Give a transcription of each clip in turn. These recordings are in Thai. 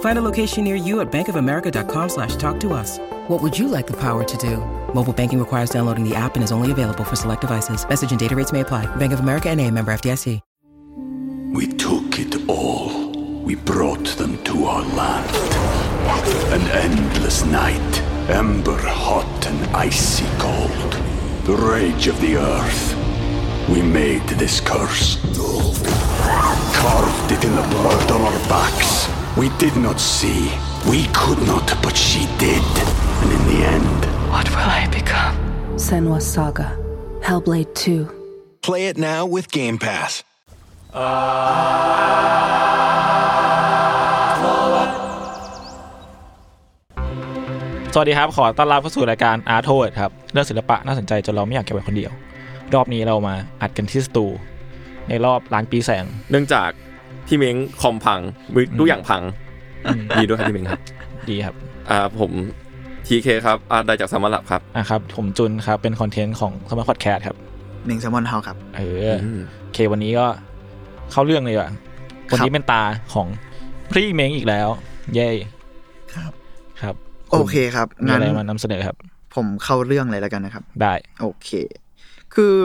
Find a location near you at bankofamerica.com slash talk to us. What would you like the power to do? Mobile banking requires downloading the app and is only available for select devices. Message and data rates may apply. Bank of America and a member FDIC. We took it all. We brought them to our land. An endless night, ember hot and icy cold. The rage of the earth. We made this curse. Carved it in the blood on our backs. We did not see. We could not, but she did. And in the end, What will I become? Senwa Saga. Hellblade 2. Play it now with Game Pass. สวัสดีครับ ขอต้อนรับเข้าสู่รายการ Art t o w a r d ครับ เรื่องศิลปะน่าสนใจจนเราไม่อยากเก็บไว้คนเดียว รอบนี้เรามาอัดกันที่สตู ในรอบล้านปีแสง เนื่องจากพี่เม้งคอมพังมือทุกอย่างพัง ดีด้วยครับพี่เม้งครับ ดีครับ อ่าผมทีเคครับอาได้จากสมาร์ทครับ อะครับ ผมจุนครับ เป็นคอนเทนต์ของสมาร์ทพอดแคสต์ครับหนึ่งแซมมอนเฮาครับ เอออโอเควันนี้ก็เข้าเรื่องเลยดีกว่าวันนี้เป็นตาของพี่เม้งอีกแล้ว เย้ครับครับ โอเคครับมีงั้นอะไรมานำเสนอครับ ผมเข้าเรื่องเลยแล้วกันนะครับ ได้ โอเค คือ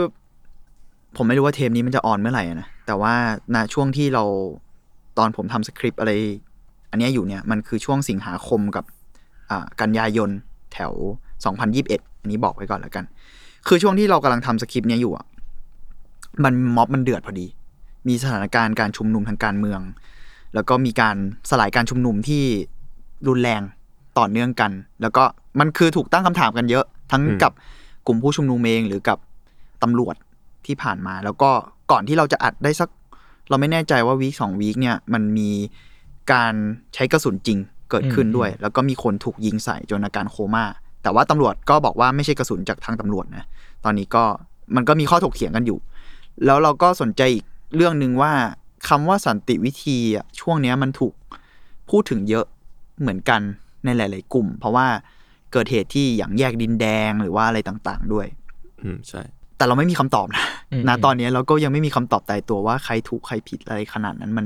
ผมไม่รู้ว่าเทปนี้มันจะออนเมื่อไหร่นะ แต่ว่าณช่วงที่เราตอนผมทำสคริปต์อะไร อันนี้อยู่เนี่ย มันคือช่วงสิงหาคมกับกันยายนแถว 2021 อันนี้บอกไว้ก่อนแล้วกัน คือช่วงที่เรากำลังทำสคริปต์เนี้ยอยู่อะมันม็อบมันเดือดพอดี มีสถานการณ์การชุมนุมทางการเมือง แล้วก็มีการสลายการชุมนุมที่รุนแรงต่อเนื่องกัน แล้วก็มันคือถูกตั้งคำถามกันเยอะ ทั้งกับกลุ่มผู้ชุมนุมเองหรือกับ ตำรวจที่ผ่านมา แล้วก็ก่อนที่เราจะอัดได้สัก เราไม่แน่ใจว่าวีคสองวีคเนี่ยมันมีการใช้กระสุนจริงเกิดขึ้นด้วย แล้วก็มีคนถูกยิงใส่จนอาการโคม่าแต่ว่าตำรวจก็บอกว่าไม่ใช่กระสุนจากทางตำรวจนะตอนนี้ก็มันก็มีข้อถกเถียงกันอยู่ แล้วเราก็สนใจอีกเรื่องหนึ่งว่าคำว่าสันติวิธีอะช่วงเนี้ยมันถูกพูดถึงเยอะเหมือนกันในหลาย ๆ กลุ่ม เพราะว่าเกิดเหตุที่อย่างแยกดินแดงหรือว่าอะไรต่าง ๆ ด้วย อืมใช่ แต่เราไม่มีคำตอบนะอืมนะตอนนี้เราก็ยังไม่มีคำตอบตายตัวว่าใครถูกใครผิดอะไรขนาดนั้นมัน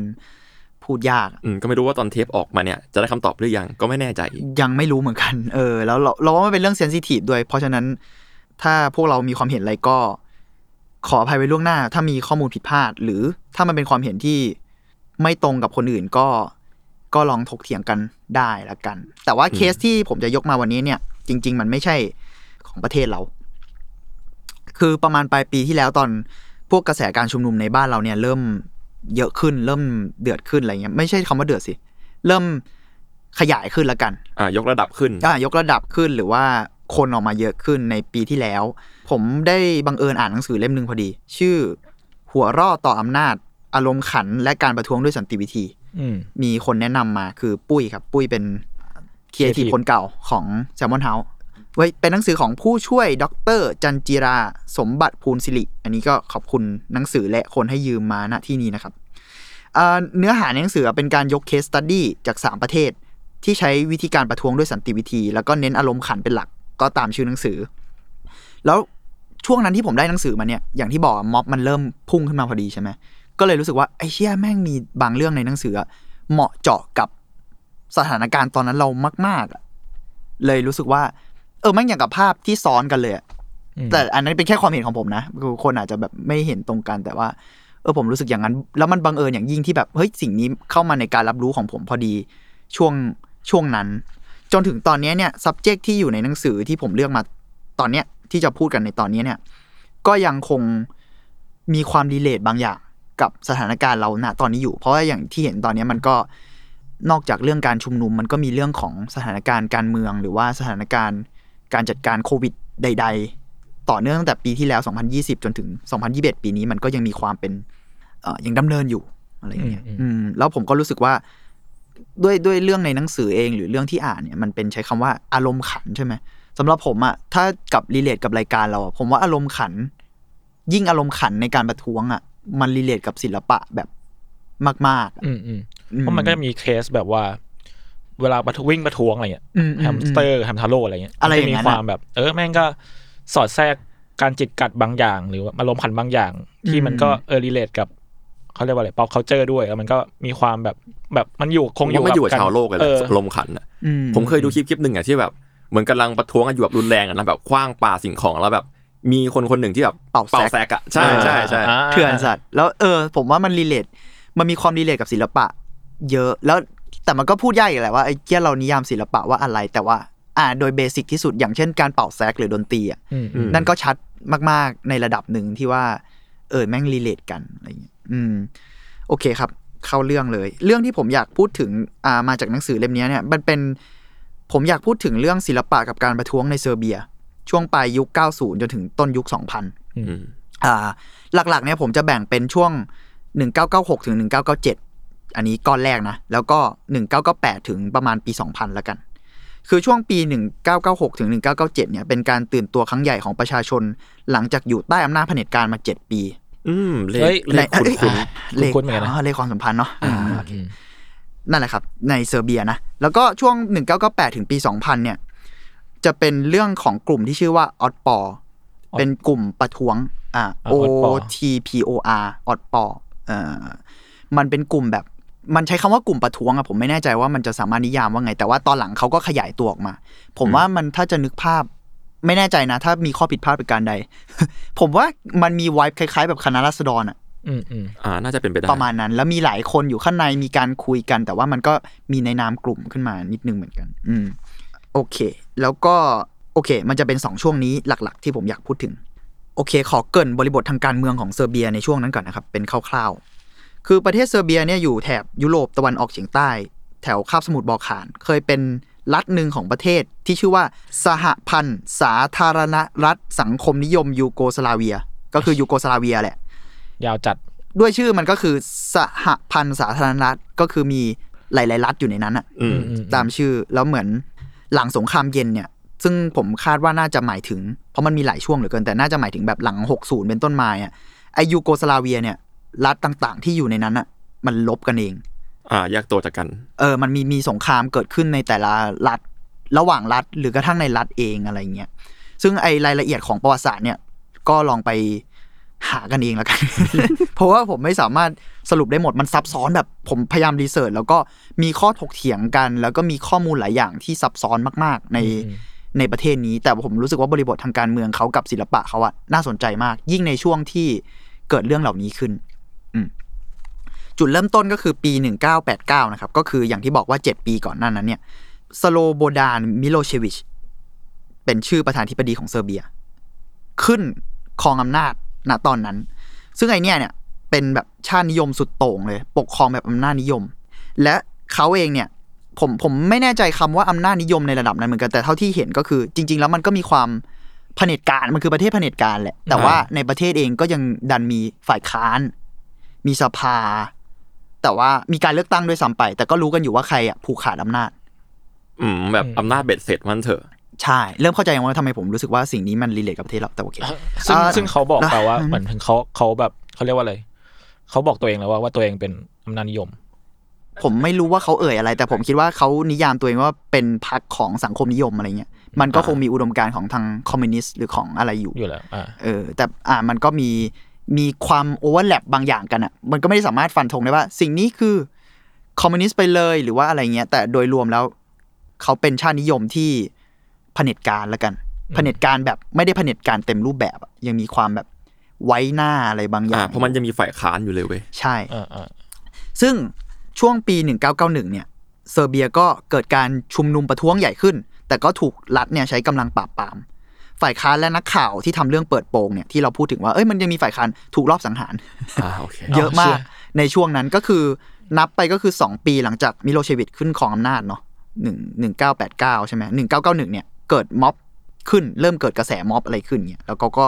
พูดยากอะอืมก็ไม่รู้ว่าตอนเทปออกมาเนี่ยจะได้คำตอบหรือยังก็ไม่แน่ใจ ยังไม่รู้เหมือนกัน เออ แล้วเราเราว่ามันเป็นเรื่องเซนซิทีฟด้วย เพราะฉะนั้นถ้าพวกเรามีความเห็นอะไรก็ ขออภัยไว้ล่วงหน้า ถ้ามีข้อมูลผิดพลาด หรือถ้ามันเป็นความเห็นที่ไม่ตรงกับคนอื่นก็ก็ลองถกเถียงกันได้ละกัน แต่ว่าเคสที่ผมจะยกมาวันนี้เนี่ย จริง ๆ มันไม่ใช่ของประเทศเรา คือประมาณปลายปีที่แล้วตอนพวกกระแสการชุมนุมในบ้านเราเนี่ยเริ่มเยอะขึ้น เริ่มเดือดขึ้นอะไรเงี้ยไม่ใช่คำว่าเดือดสิ เริ่มขยายขึ้นละกันอ่ายกระดับขึ้นอะยกระดับขึ้นหรือว่าคนออกมาเยอะขึ้นในปีที่แล้ว ผมได้บังเอิญอ่านหนังสือเล่มหนึ่งพอดี ชื่อ หัวร่อต่ออำนาจ อารมณ์ขัน และการประท้วงด้วยสันติวิธีอืมมีคนแนะนำมาคือปุ้ยครับ ปุ้ยเป็นครีเอทีฟ Creative คนเก่าของ Salmon House ไว้เป็นหนังสือของผู้ช่วยดรจันจิรา สมบัติภูลสิริ อันนี้ก็ขอบคุณหนังสือและคนให้ยืมมาณที่นี้นะครับ เนื้อหาในหนังสือเป็นการยก case study จาก 3 ประเทศ ที่ใช้วิธีการประท้วงด้วยสันติวิธี แล้วก็เน้นอารมณ์ขันเป็นหลักก็ตามชื่อหนังสือ แล้วช่วงนั้นที่ผมได้หนังสือมาเนี่ยอย่างที่บอกม็อบมันเริ่มพุ่งขึ้นมาพอดีใช่ไหมก็เลยรู้สึกว่าไอ้เชี่ยแม่งมีบางเรื่องในหนังสือ เหมาะเจาะกับสถานการณ์ตอนนั้นเรามากๆอะเลยรู้สึกว่า เออแม่งอย่างกับภาพที่ซ้อนกันเลยอะอืมแต่อันนั้นเป็นแค่ความเห็นของผมนะคือคนอาจจะแบบไม่เห็นตรงกันแต่ว่า เออผมรู้สึกอย่างนั้น แล้วมันบังเอิญอย่างยิ่งที่แบบเฮ้ยสิ่งนี้เข้ามาในการรับรู้ของผมพอดีช่วงช่วงนั้น จนถึงตอนเนี้ยเนี่ย subject ที่อยู่ในหนังสือที่ผมเลือกมาตอนเนี้ยที่จะพูดกันในตอนนี้เนี่ย ก็ยังคงมีความรีเลทบางอย่างกับสถานการณ์เราณตอนนี้อยู่ เพราะว่าอย่างที่เห็นตอนเนี้ยมันก็นอกจากเรื่องการชุมนุม มันก็มีเรื่องของสถานการณ์การเมือง หรือว่าสถานการณ์ การจัดการโควิดใด ๆ ต่อเนื่องตั้งแต่ปีที่แล้ว 2020 จนถึง 2021 ปีนี้มันก็ยังมีความเป็นเอ่อยังดำเนินอยู่อะไรอย่างเงี้ยอืมอืมแล้วผมก็รู้สึกว่าด้วยด้วยเรื่องในหนังสือเองหรือเรื่องที่อ่านเนี่ยมันเป็นใช้คำว่าอารมณ์ขันใช่ไหมสำหรับผมอะถ้ากับ relate กับรายการเราอะผมว่าอารมณ์ขัน ยิ่งอารมณ์ขันในการประท้วงอะมัน relate กับศิลปะแบบมากๆอะอืมอืมอืมเพราะมันก็จะมีเคสแบบว่า เวลาประท้วงวิ่งประท้วงอะไรเงี้ยอืมอืมแฮมสเตอร์แฮมทาโร่อะไรเงี้ยอะไรมันอจะย่างมีนั้นคอะวามแบบ เออแม่งก็สอดแทรกการจิตกัดบางอย่าง หรือว่าอารมณ์ขันบางอย่าง ที่มันก็เออรีเลทกับเขาเรียกว่าอะไร pop culture ด้วย แล้วมันก็มีความแบบแบบมันอยู่คงอยู่ผมว่ามันอยู่กับนชาวโลกเลยแหเอละอลมขันอะอืผมเคยดูคลิปคลิปหนึ่งอะที่แบบเหมือนกำลังประท้วงกันอยู่แบบรุนแรงอะนะแบบคว้างปาสิ่งของแล้วแบบ มีคนคนหนึ่งที่แบบเป่าแซกแซกอะใช่ใช่ใช่าเถื่อนสัตว์แล้วเออ ผมว่ามันรีเลทมันมีความรีเลทกับศิลปะ เยอะแล้ว แต่มันก็พูดยากอีกแหละว่าไอ้เกี้ยเรานิยามศิลปะว่าอะไรแต่ว่าอ่าโดย basic ที่สุดอย่างเช่นการเป่าแซกหรือดนตรีอะอืมอืมนั่นก็ชัดมาก ๆ ในระดับหนึ่งที่ว่า เออแม่ง relate กันอะไรอย่างเงี้ยอืม โอเคครับ เข้าเรื่องเลย เรื่องที่ผมอยากพูดถึงอ่ามาจากหนังสือเล่มนี้เนี่ย มันเป็นผมอยากพูดถึงเรื่องศิลปะกับการประท้วงในเซอร์เบีย ช่วงปลายยุค 90 จนถึงต้นยุค 2000อืมอ่า หลักๆเนี่ยผมจะแบ่งเป็นช่วง 1996 ถึง 1997 อันนี้ก้อนแรกนะ แล้วก็ 1998 ถึงประมาณปี 2000 แล้วกัน คือช่วงปี 1996 ถึง 1997 เนี่ย เป็นการตื่นตัวครั้งใหญ่ของประชาชน หลังจากอยู่ใต้อำนาจเผด็จการมา 7 ปี อืม เลเฮ้ขยเลขคุณคุณเลขคุ้นๆเหมือนกันนะอ๋อเลขความสัมพันธ์เนาะอืมอืมนั่นแหละครับ ในเซอร์เบียนะ แล้วก็ช่วง 1998 ถึงปี 2000 เนี่ย จะเป็นเรื่องของกลุ่มที่ชื่อว่าออดปอ เป็นกลุ่มประท้วง อ่า O T P O R ออดปอ เอ่อ มันเป็นกลุ่มแบบ มันใช้คำว่ากลุ่มประท้วงอะผมไม่แน่ใจว่ามันจะสามารถนิยามว่าไง แต่ว่าตอนหลังเขาก็ขยายตัวออกมา ผมว่ามันถ้าจะนึกภาพไม่แน่ใจนะ ถ้ามีข้อผิดพลาดประการใด ผมว่ามันมีไวท์คล้ายๆ แบบคณะรัษฎรอะอืมอืมอ่า น่าจะเป็นไปได้ประมาณนั้น แล้วมีหลายคนอยู่ข้างในมีการคุยกัน แต่ว่ามันก็มีในนามกลุ่มขึ้นมานิดนึงเหมือนกัน อืม โอเค แล้วก็โอเค มันจะเป็นสองช่วงนี้หลัก ๆ ที่ผมอยากพูดถึง โอเค ขอเกริ่นบริบททางการเมืองของเซอร์เบียในช่วงนั้นก่อนนะครับ เป็นคร่าวๆ คือประเทศเซอร์เบียเนี่ยอยู่แถบยุโรปตะวันออกเฉียงใต้ แถวคาบสมุทรบอลข่าน เคยเป็นรัฐหนึ่งของประเทศที่ชื่อว่าสหพันธ์สาธารณรัฐสังคมนิยมยูโกสลาเวีย ก็คือยูโกสลาเวียแหละ ยาวจัด ด้วยชื่อมันก็คือสหพันธ์สาธารณรัฐก็คือมีหลาย ๆ รัฐอยู่ในนั้นอะอืมตามชื่อแล้วเหมือนหลังสงครามเย็นเนี่ย ซึ่งผมคาดว่าน่าจะหมายถึง เพราะมันมีหลายช่วงเหลือเกินแต่น่าจะหมายถึงแบบหลัง 60 เป็นต้นมาอะไอยูโกสลาเวียเนี่ย รัฐต่างๆ ที่อยู่ในนั้นอะมันรบกันเอง อ่าแยกตัวจากกัน เออ มันมีมีสงครามเกิดขึ้นในแต่ละรัฐระหว่างรัฐหรือกระทั่งในรัฐเองอะไรเงี้ยซึ่งไอรายละเอียดของประวัติศาสตร์เนี่ยก็ลองไปหากันเองแล้วกัน เพราะว่าผมไม่สามารถสรุปได้หมดมันซับซ้อนแบบผมพยายาม research แล้วก็มีข้อถกเถียงกัน แล้วก็มีข้อมูลหลายอย่างที่ซับซ้อนมาก ๆ ในในประเทศนี้ แต่ผมรู้สึกว่าบริบททางการเมืองเขากับศิลปะเขาอะน่าสนใจมาก ยิ่งในช่วงที่เกิดเรื่องเหล่านี้ขึ้นอืม จุดเริ่มต้นก็คือปี 1989 นะครับ ก็คืออย่างที่บอกว่า 7 ปีก่อนหน้านั้นเนี่ยสโลโบดานมิโลเชวิชเป็นชื่อประธานาธิบดีของเซอร์เบีย ขึ้นครองอำนาจณตอนนั้น ซึ่งไอเนี่ยเนี่ยเป็นแบบชาตินิยมสุดโต่งเลย ปกครองแบบอำนาจนิยม และเขาเองเนี่ยผมผมไม่แน่ใจคำว่าอำนาจนิยมในระดับนั้นเหมือนกันแต่เท่าที่เห็นก็คือ จริง ๆ แล้วมันก็มีความเผด็จการมันคือประเทศเผด็จการแหละแต่ว่าในประเทศเองก็ยังดันมีฝ่ายค้าน มีสภา แต่ว่ามีการเลือกตั้งด้วยซ้ำไป แต่ก็รู้กันอยู่ว่าใครอะผูกขาดอำนาจ อืม แบบอำนาจเบ็ดเสร็จมันเถอะใช่ เริ่มเข้าใจยังว่าทำไมผมรู้สึกว่าสิ่งนี้มันรีเลทกับประเทศเราแต่โอเคซึ่งอ่าซึ่งเขาบอกนะแต่ว่าเหมือนถึงเขาเขาแบบเขาเรียกว่าอะไรเขาบอกตัวเองแล้วว่าว่าตัวเองเป็นอำนาจนิยม ผมไม่รู้ว่าเขาเอ่ยอะไร แต่ผมคิดว่าเขานิยามตัวเองว่าเป็นพรรคของสังคมนิยมอะไรเงี้ยมันก็อ่าคงมีอุดมการณ์ของทางคอมมิวนิสต์หรือของอะไรอยู่อยู่แล้วอ่าเออแต่อ่ามันก็มี มีความ overlap บางอย่างกันอะ มันก็ไม่ได้สามารถฟันธงได้ว่า สิ่งนี้คือคอมมิวนิสต์ไปเลยหรือว่าอะไรเงี้ย แต่โดยรวมแล้ว เขาเป็นชาตินิยมที่เผด็จการละกันเผด็จการแบบไม่ได้เผด็จการเต็มรูปแบบอะยังมีความแบบไว้หน้าอะไรบางอย่าอ่างเพราะมันจะมีฝ่ายค้านอยู่เลยเว้ยใช่อ่าอ่าซึ่งช่วงปี 1991 เนี่ย เซอร์เบียก็เกิดการชุมนุมประท้วงใหญ่ขึ้น แต่ก็ถูกรัฐเนี่ยใช้กำลังปราบปราม ฝ่ายค้านและนักข่าวที่ทำเรื่องเปิดโปงเนี่ยที่เราพูดถึงว่าเอ้ยมันยังมีฝ่ายค้านถูกรอบสังหารอ่าโอเคเยอะมากในช่วงนั้นก็คือนับไปก็คือ 2 ปีหลังจากมิโลเชวิชขึ้นครองอำนาจเนาะหนึ่งหนึ่งเก้าแปดเก้าใช่ไหมหนึ่งเก้าเก้าหนึ่งเนี่ยเกิดม็อบขึ้นเริ่มเกิดกระแสม็อบอะไรขึ้นเนี่ยแล้วก็ก็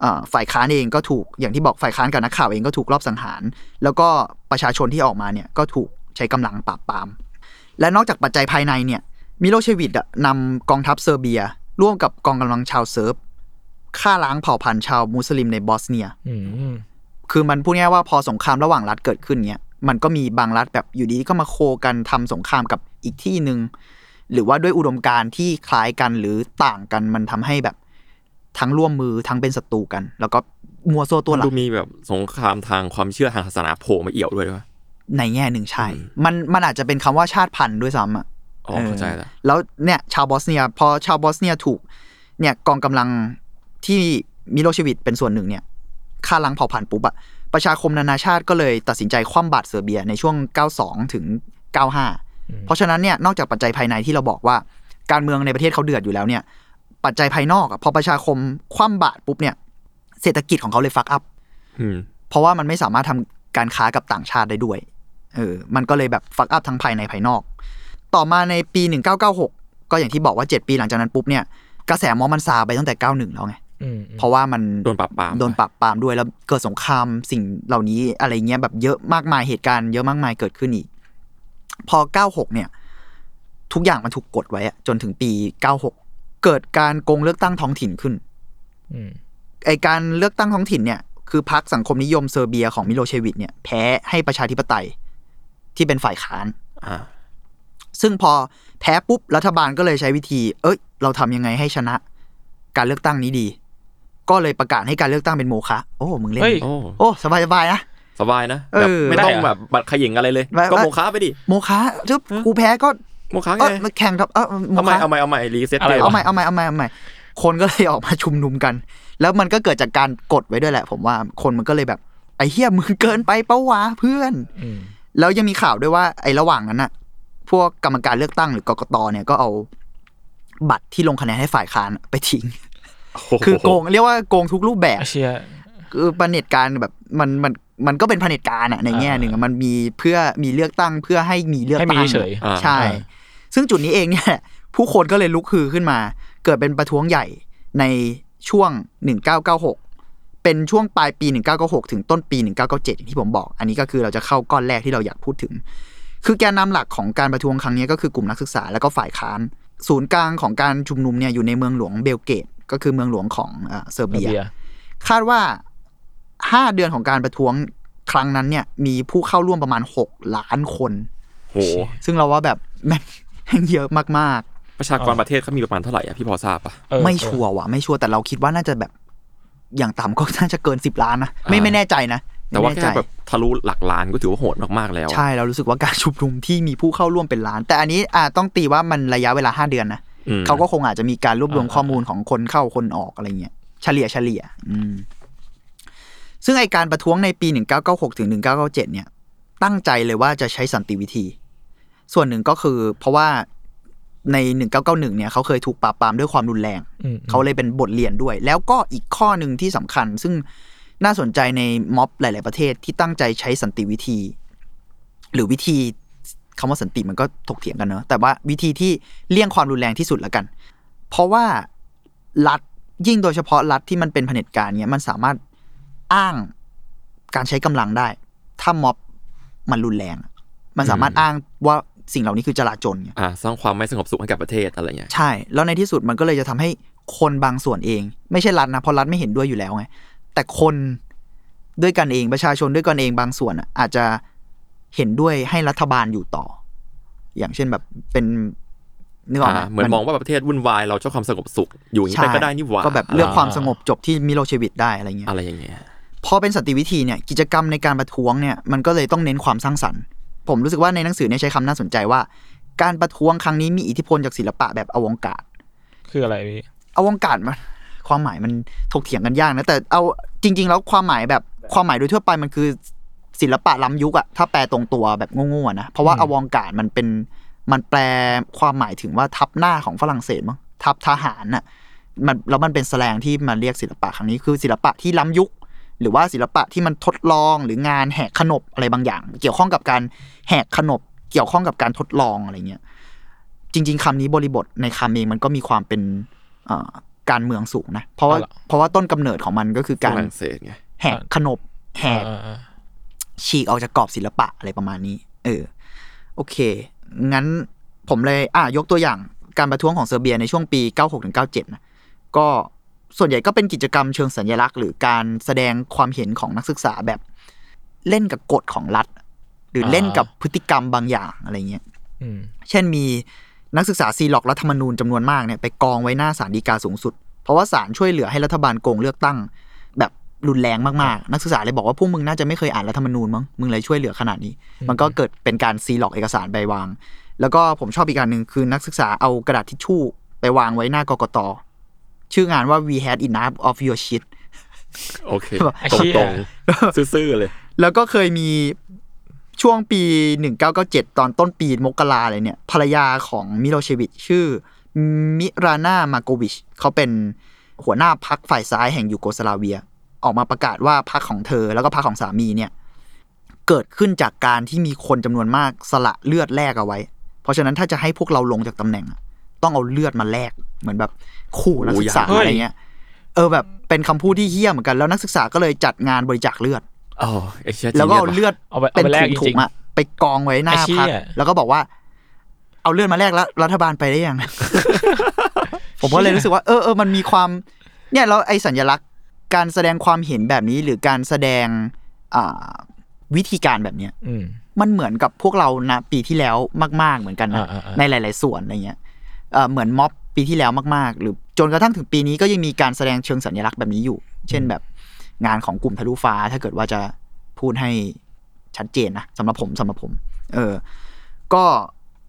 เอ่อฝ่ายค้านเองก็ถูกอย่างที่บอกฝ่ายค้านกับนักข่าวเองก็ถูกรอบสังหาร แล้วก็ประชาชนที่ออกมาเนี่ยก็ถูกใช้กำลังปราบปราม และนอกจากปัจจัยภายในเนี่ยมิโลเชวิชอะนำกองทัพเซอร์เบีย ร่วมกับกองกำลังชาวเซิร์ฟฆ่าล้างเผ่าพันธุ์ชาวมุสลิมในบอสเนียอืมคือมันพูดง่ายๆว่าพอสงครามระหว่างรัฐเกิดขึ้นเนี้ยมันก็มีบางรัฐแบบอยู่ดีก็มาโคกันทำสงครามกับอีกที่หนึ่งหรือว่าด้วยอุดมการณ์ที่คล้ายกันหรือต่างกันมันทำให้แบบทั้งร่วมมือทั้งเป็นศัตรูกัน แล้วก็มัวโซวตัวหลัดูกมีแบบสงครามทางความเชื่อทางศาสนาโผล่มาเอี่ยวด้วยวะในแง่หนึ่งใช่ มันมันอาจจะเป็นคำว่าชาติพันธุ์ด้วยซ้ำอะ อ๋อเข้าใจแล้วแล้วเนี่ยชาวบอสเนียพอชาวบอสเนียถูก เนี่ยกองกำลังที่มิโลเชวิตเป็นส่วนหนึ่งเนี่ยฆ่าล้างเผ่าพันธุ์ปุ๊บอะประชาคมนานาชาติก็เลยตัดสินใจคว่ำบาตรเซอร์เบียในช่วง 92 ถึง 95 เพราะฉะนั้นเนี่ยนอกจากปัจจัยภายในที่เราบอกว่า การเมืองในประเทศเขาเดือดอยู่แล้วเนี่ย ปัจจัยภายนอกอะพอประชาคมคว่ำบาตรปุ๊บเนี่ย เศรษฐกิจของเขาเลยฟักอัพอืมเพราะว่ามันไม่สามารถทำการค้ากับต่างชาติได้ด้วย เออ มันก็เลยแบบฟักอัพทั้งภายในภายนอก ต่อมาในปี 1996 ก็อย่างที่บอกว่า 7 ปีหลังจากนั้นปุ๊บเนี่ยกระแสมอมันซาไปตั้งแต่ 91 แล้วไงอืมเพราะว่ามันโดนปราบปรามโดนปราบปรามด้วยแล้วเกิดสงครามสิ่งเหล่านี้อะไรเงี้ยแบบเยอะมากมายเหตุการณ์เยอะมากมายเกิดขึ้นอีก พอ 96 เนี่ย ทุกอย่างมันถูกกดไว้อะจนถึงปี 96 เกิดการโกงเลือกตั้งท้องถิ่นขึ้นอืมไอการเลือกตั้งท้องถิ่นเนี่ยคือพรรคสังคมนิยมเซอร์เบียของมิโลเชวิตเนี่ยแพ้ให้ประชาธิปไตยที่เป็นฝ่ายค้านอ่า ซึ่งพอแพ้ปุ๊บรัฐบาลก็เลยใช้วิธี เอ้ย เราทำยังไงให้ชนะ การเลือกตั้งนี้ดี ก็เลยประกาศให้การเลือกตั้งเป็นโมฆะโอ้มึงเล่นเฮ้ยโอ้โอ้สบายสบายๆนะสบายนะเอแบบอไม่ต้องได้เหรอแบบบัตรขยิงอะไรเลยว่าก็ว่าโมฆะไปดิโมฆะจุ๊บกูแพ้ก็โมฆะเอไงอแข่งครับเออโมเอาใหม่ฆะเอาใหม่เอาใหม่ reset อะไรเลยวะเอาใหม่เอาใหม่เอาใหม่เอาใหม่คนก็เลยออกมาชุมนุมกัน แล้วมันก็เกิดจากการกดไว้ด้วยแหละ ผมว่าคนมันก็เลยแบบไอ้เหี้ยมึงเกินไปปะวะเพื่อนอืมแล้วยังมีข่าวด้วยว่าไอ้ระหว่างนั้นน่ะ พวกกรรมการเลือกตั้งหรือกกตเนี่ยก็เอาบัตรที่ลงคะแนนให้ฝ่ายค้านไปทิ้งโโหคือโกงเรียกว่าโกงทุกรูปแบบไอเชียคือประเผด็จการแบบมันมันมันก็เป็นเผด็จการอะในแง่หนึ่งอะมันมีเพื่อมีเลือกตั้งเพื่อให้มีเลือกให้มีตั้งเฉยอ่าใช่ ซึ่งจุดนี้เองเนี่ย ผู้คนก็เลยลุกฮือขึ้นมา เกิดเป็นประท้วงใหญ่ในช่วง 1996 เป็นช่วงปลายปี 1996 ถึงต้นปี 1997 อย่างที่ผมบอก อันนี้ก็คือเราจะเข้าก้อนแรกที่เราอยากพูดถึง คือแกนนำหลักของการประท้วงครั้งนี้ก็คือกลุ่มนักศึกษาแล้วก็ฝ่ายค้าน ศูนย์กลางของการชุมนุมเนี่ยอยู่ในเมืองหลวงเบลเกต ก็คือเมืองหลวงของอ่าเซอร์เบีเบียยร์คาดว่าห้าเดือนของการประท้วงครั้งนั้นเนี่ย มีผู้เข้าร่วมประมาณหกล้านคนโหซึ่งเราว่าแบบแม่งแม่งเยอะมากประชากรประเทศเขามีประมาณเท่าไหร่อะพี่พอทราบปะเออๆไม่ชัวร์ว่ะไม่ชัวร์แต่เราคิดว่าน่าจะแบบอย่างต่ำก็น่าจะเกินสิบล้านนะไม่ไม่แน่ใจนะ แต่ว่าไม่แค่น่ใจแบบทะลุหลักล้านก็ถือว่าโหดมากๆแล้ว ใช่เรารู้สึกว่าการชุมนุมที่มีผู้เข้าร่วมเป็นล้าน แต่อันนี้อ่าต้องตีว่ามันระยะเวลาห้าเดือนนะอืมเขาก็คงอาจจะมีการรวบรวมข้อมูลของคนเข้าคนออกอะไรเงี้ยเฉลี่ยเฉลี่ย อืม ซึ่งไอการประท้วงในปี 1996ถึง1997 เนี่ย ตั้งใจเลยว่าจะใช้สันติวิธี ส่วนหนึ่งก็คือ เพราะว่าใน 1991 เนี่ยเขาเคยถูกปราบปรามด้วยความรุนแรงอืมเขาเลยเป็นบทเรียนด้วย แล้วก็อีกข้อหนึ่งที่สำคัญ ซึ่ง น่าสนใจในม็อบหลาย ๆประเทศที่ตั้งใจใช้สันติวิธี หรือวิธีคำว่าสันติมันก็ถกเถียงกันเนอะแต่ว่าวิธีที่เลี่ยงความรุนแรงที่สุดละกัน เพราะว่ารัฐยิ่งโดยเฉพาะรัฐที่มันเป็นเผด็จการเนี่ยมันสามารถอ้างการใช้กำลังได้ ถ้าม็อบมันรุนแรง มันสามารถอ้างว่าสิ่งเหล่านี้คือจลาจลไงอ่าสร้างความไม่สงบสุขให้กับประเทศอะไรเงี้ยใช่ แล้วในที่สุดมันก็เลยจะทำให้คนบางส่วนเอง ไม่ใช่รัฐนะเพราะรัฐไม่เห็นด้วยอยู่แล้วไง แต่คนด้วยกันเองประชาชนด้วยกันเองบางส่วนอะอาจจะเห็นด้วยให้รัฐบาลอยู่ต่อ อย่างเช่นแบบเป็นนึกออกไหมอ่าเหมือนมองว่าประเทศวุ่นวายเราชอบความสงบสุข อยู่อย่างนี้ใช่ไปก็ได้นี่หว่าก็แบบเลือกความสงบจบที่มิโลเชวิตได้อะไรเงี้ยอะไรอย่างเงี้ยพอเป็นสันติวิธีเนี่ยกิจกรรมในการประท้วงเนี่ยมันก็เลยต้องเน้นความสร้างสรรค์ ผมรู้สึกว่าในหนังสือเนี่ยใช้คำน่าสนใจว่า การประท้วงครั้งนี้มีอิทธิพลจากศิลปะแบบอวงการคืออะไรพี่อวงการมัน ความหมายมันถกเถียงกันยากนะแต่เอาจริง ๆ แล้วความหมายแบบความหมายโดยทั่วไปมันคือศิลปะล้ำยุคอะถ้าแปลตรงตัวแบบโง่ๆอะนะเพราะว่าอืมอวงการมันเป็นมันแปลความหมายถึงว่าทับหน้าของฝรั่งเศสมั้งทับทหารน่ะมันแล้วมันเป็นแสลงที่มาเรียกศิลปะครั้งนี้คือศิลปะที่ล้ำยุค หรือว่าศิลปะที่มันทดลองหรืองานแหกขนบอะไรบางอย่าง เกี่ยวข้องกับการแหกขนบ เกี่ยวข้องกับการทดลองอะไรเงี้ยจริง ๆคำนี้บริบทในคำเองมันก็มีความเป็นเอ่อ การเมืองสูงนะ เพราะว่าอ๋อเหรอเพราะว่าต้นกำเนิดของมันก็คือฝการรั่งเศสไงแหกขนบแหกอ่าอ่าฉีกออกจากกรอบศิลปะอะไรประมาณนี้ เออ โอเค งั้นผมเลย อะยกตัวอย่างการประท้วงของเซอร์เบียในช่วงปี 96ถึง97 นะ ก็ส่วนใหญ่ก็เป็นกิจกรรมเชิงสัญลักษณ์ หรือการแสดงความเห็นของนักศึกษาแบบเล่นกับกฎของรัฐ หรือเล่นกับพฤติกรรมบางอย่างอะไรเงี้ยอืมเช่นมี นักศึกษาซีล็อกรัฐธรรมนูญจำนวนมากเนี่ยไปกองไว้หน้าศาลฎีกาสูงสุด เพราะว่าศาลช่วยเหลือให้รัฐบาลโกงเลือกตั้ง แบบรุนแรงมากๆ นักศึกษาเลยบอกว่าพวกมึงน่าจะไม่เคยอ่านรัฐธรรมนูญมั้งมึงเลยช่วยเหลือขนาดนี้ มันก็เกิดเป็นการซีร็อกซ์เอกสารไปวาง แล้วก็ผมชอบอีกการหนึ่งคือนักศึกษาเอากระดาษทิชชู่ไปวางไว้หน้ากกตชื่องานว่า we had enough of your shit โอเคไอ้ตรเหี้งยตรงๆซื่อๆเลย แล้วก็เคยมี ช่วงปี 1997 ตอนต้นปีมกราอะไรเนี่ย ภรรยาของมิโลเชวิชชื่อมิรานามาโกวิชเขาเป็นหัวหน้าพรรคฝ่ายซ้ายแห่งยูโกสลาเวีย ออกมาประกาศว่าพักของเธอแล้วก็พักของสามีเนี่ย เกิดขึ้นจากการที่มีคนจำนวนมากสละเลือดแลกเอาไว้ เพราะฉะนั้นถ้าจะให้พวกเราลงจากตำแหน่ง ต้องเอาเลือดมาแลกเหมือนแบบขู่นักศึกษาโอ้ยอะไรเงี้ย เออแบบเป็นคำพูดที่เฮี้ยเหมือนกันแล้วนักศึกษาก็เลยจัดงานบริจาคเลือด อ๋อไอ้เชี่ยแล้วก็เอาจริงเลือดเอาไปเอาเป็นไปแลกถุงจถุริงงอะไปกองไว้หน้าไอ้เหี้พักยแล้วก็บอกว่า เอาเลือดมาแลกแล้วรัฐบาลไปได้ยังผมก็เลยรู้สึกว่า เออเออมันมีความ เนี่ยแล้วไอ้สัญลักษณ์การแสดงความเห็นแบบนี้หรือการแสดงอ่าวิธีการแบบเนี้ยอืมมันเหมือนกับพวกเรานะปีที่แล้วมาก ๆ เหมือนกันนะอ่าๆๆในหลาย ๆ ส่วนอะไรเงี้ยเอ่อเหมือนม็อบปีที่แล้วมาก ๆ หรือจนกระทั่งถึงปีนี้ก็ยังมีการแสดงเชิงสัญลักษณ์แบบนี้อยู่ เช่นแบบ งานของกลุ่มทะลุฟ้า ถ้าเกิดว่าจะพูดให้ชัดเจนนะสำหรับผมสำหรับผม เออ ก็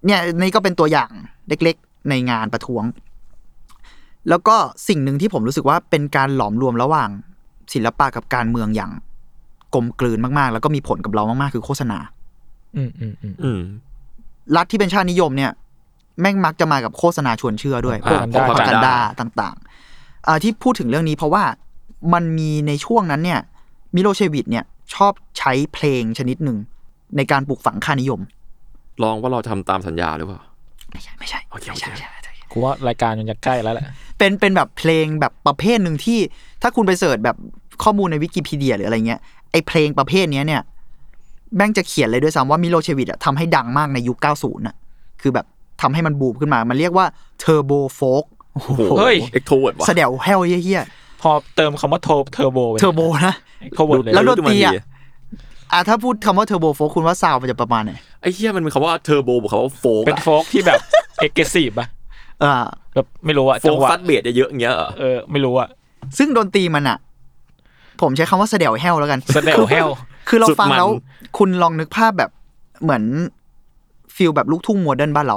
เนี่ยนี่ก็เป็นตัวอย่างเล็กๆ ในงานประท้วง แล้วก็สิ่งหนึ่งที่ผมรู้สึกว่าเป็นการหลอมรวมระหว่างศิลปะกับการเมืองอย่างกลมกลืนมากๆ แล้วก็มีผลกับเรามากๆ คือโฆษณา อืมอืมอืมอืมรัฐที่เป็นชาตินิยมเนี่ย แม่งมักจะมากับโฆษณาชวนเชื่อด้วยอ่าพวก propaganda พากันดาต่างๆอ่าที่พูดถึงเรื่องนี้เพราะว่า มันมีในช่วงนั้นเนี่ยมิโลเชวิชเนี่ยชอบใช้เพลงชนิดหนึ่ง ในการปลูกฝังค่านิยม ลองว่าเราทำตามสัญญาหรือเปล่า ไม่ใช่ ไม่ใช่โอเคไม่ใช่โอเคไม่ใช่ไม่ใช่กูว่ารายการมันจะใกล้แล้วแหละ เป็นเป็นแบบเพลงแบบประเภทหนึ่งที่ถ้าคุณไป search แบบข้อมูลในวิกิพีเดียหรืออะไรเงี้ยไอเพลงประเภทเนี้ยเนี่ยแม่งจะเขียนเลยด้วยซ้ำว่ามิโลเชวิชอะทำให้ดังมากในยุค 90น่ะ คือแบบทำให้มันบูมขึ้นมา มันเรียกว่า turbo folk โอ้โหเฮ้ย extrovert ว่ะแสดวแฮวเหี้ย พอเติมคำว่าโทเทอร์โบๆเทอร์โบนะโทเวิร์ดเลยแล้วดนดูตรีอะมันดีอะถ้าพูดคำว่าเทอร์โบโฟกคุณว่าซาวด์มันจะประมาณไหนไอ้เหี้ยมันมีคำว่าเทอร์โบบวกคำว่าโฟกเป็นโฟกที่แบบเอกซีฟอะอ่าแบบไม่รู้อะโฟจังกหวะซัดเบสเยอะๆอย่างเงี้ยเหรอเออไม่รู้อะซึ่งดนตรีมันอะผมใช้คำว่าแสดวแฮวแล้วกันแสดงแฮวคือเราสุดฟังมันแล้วคุณลองนึกภาพแบบเหมือนฟิลแบบลูกทุ่งโมเดิร์นบ้านเรา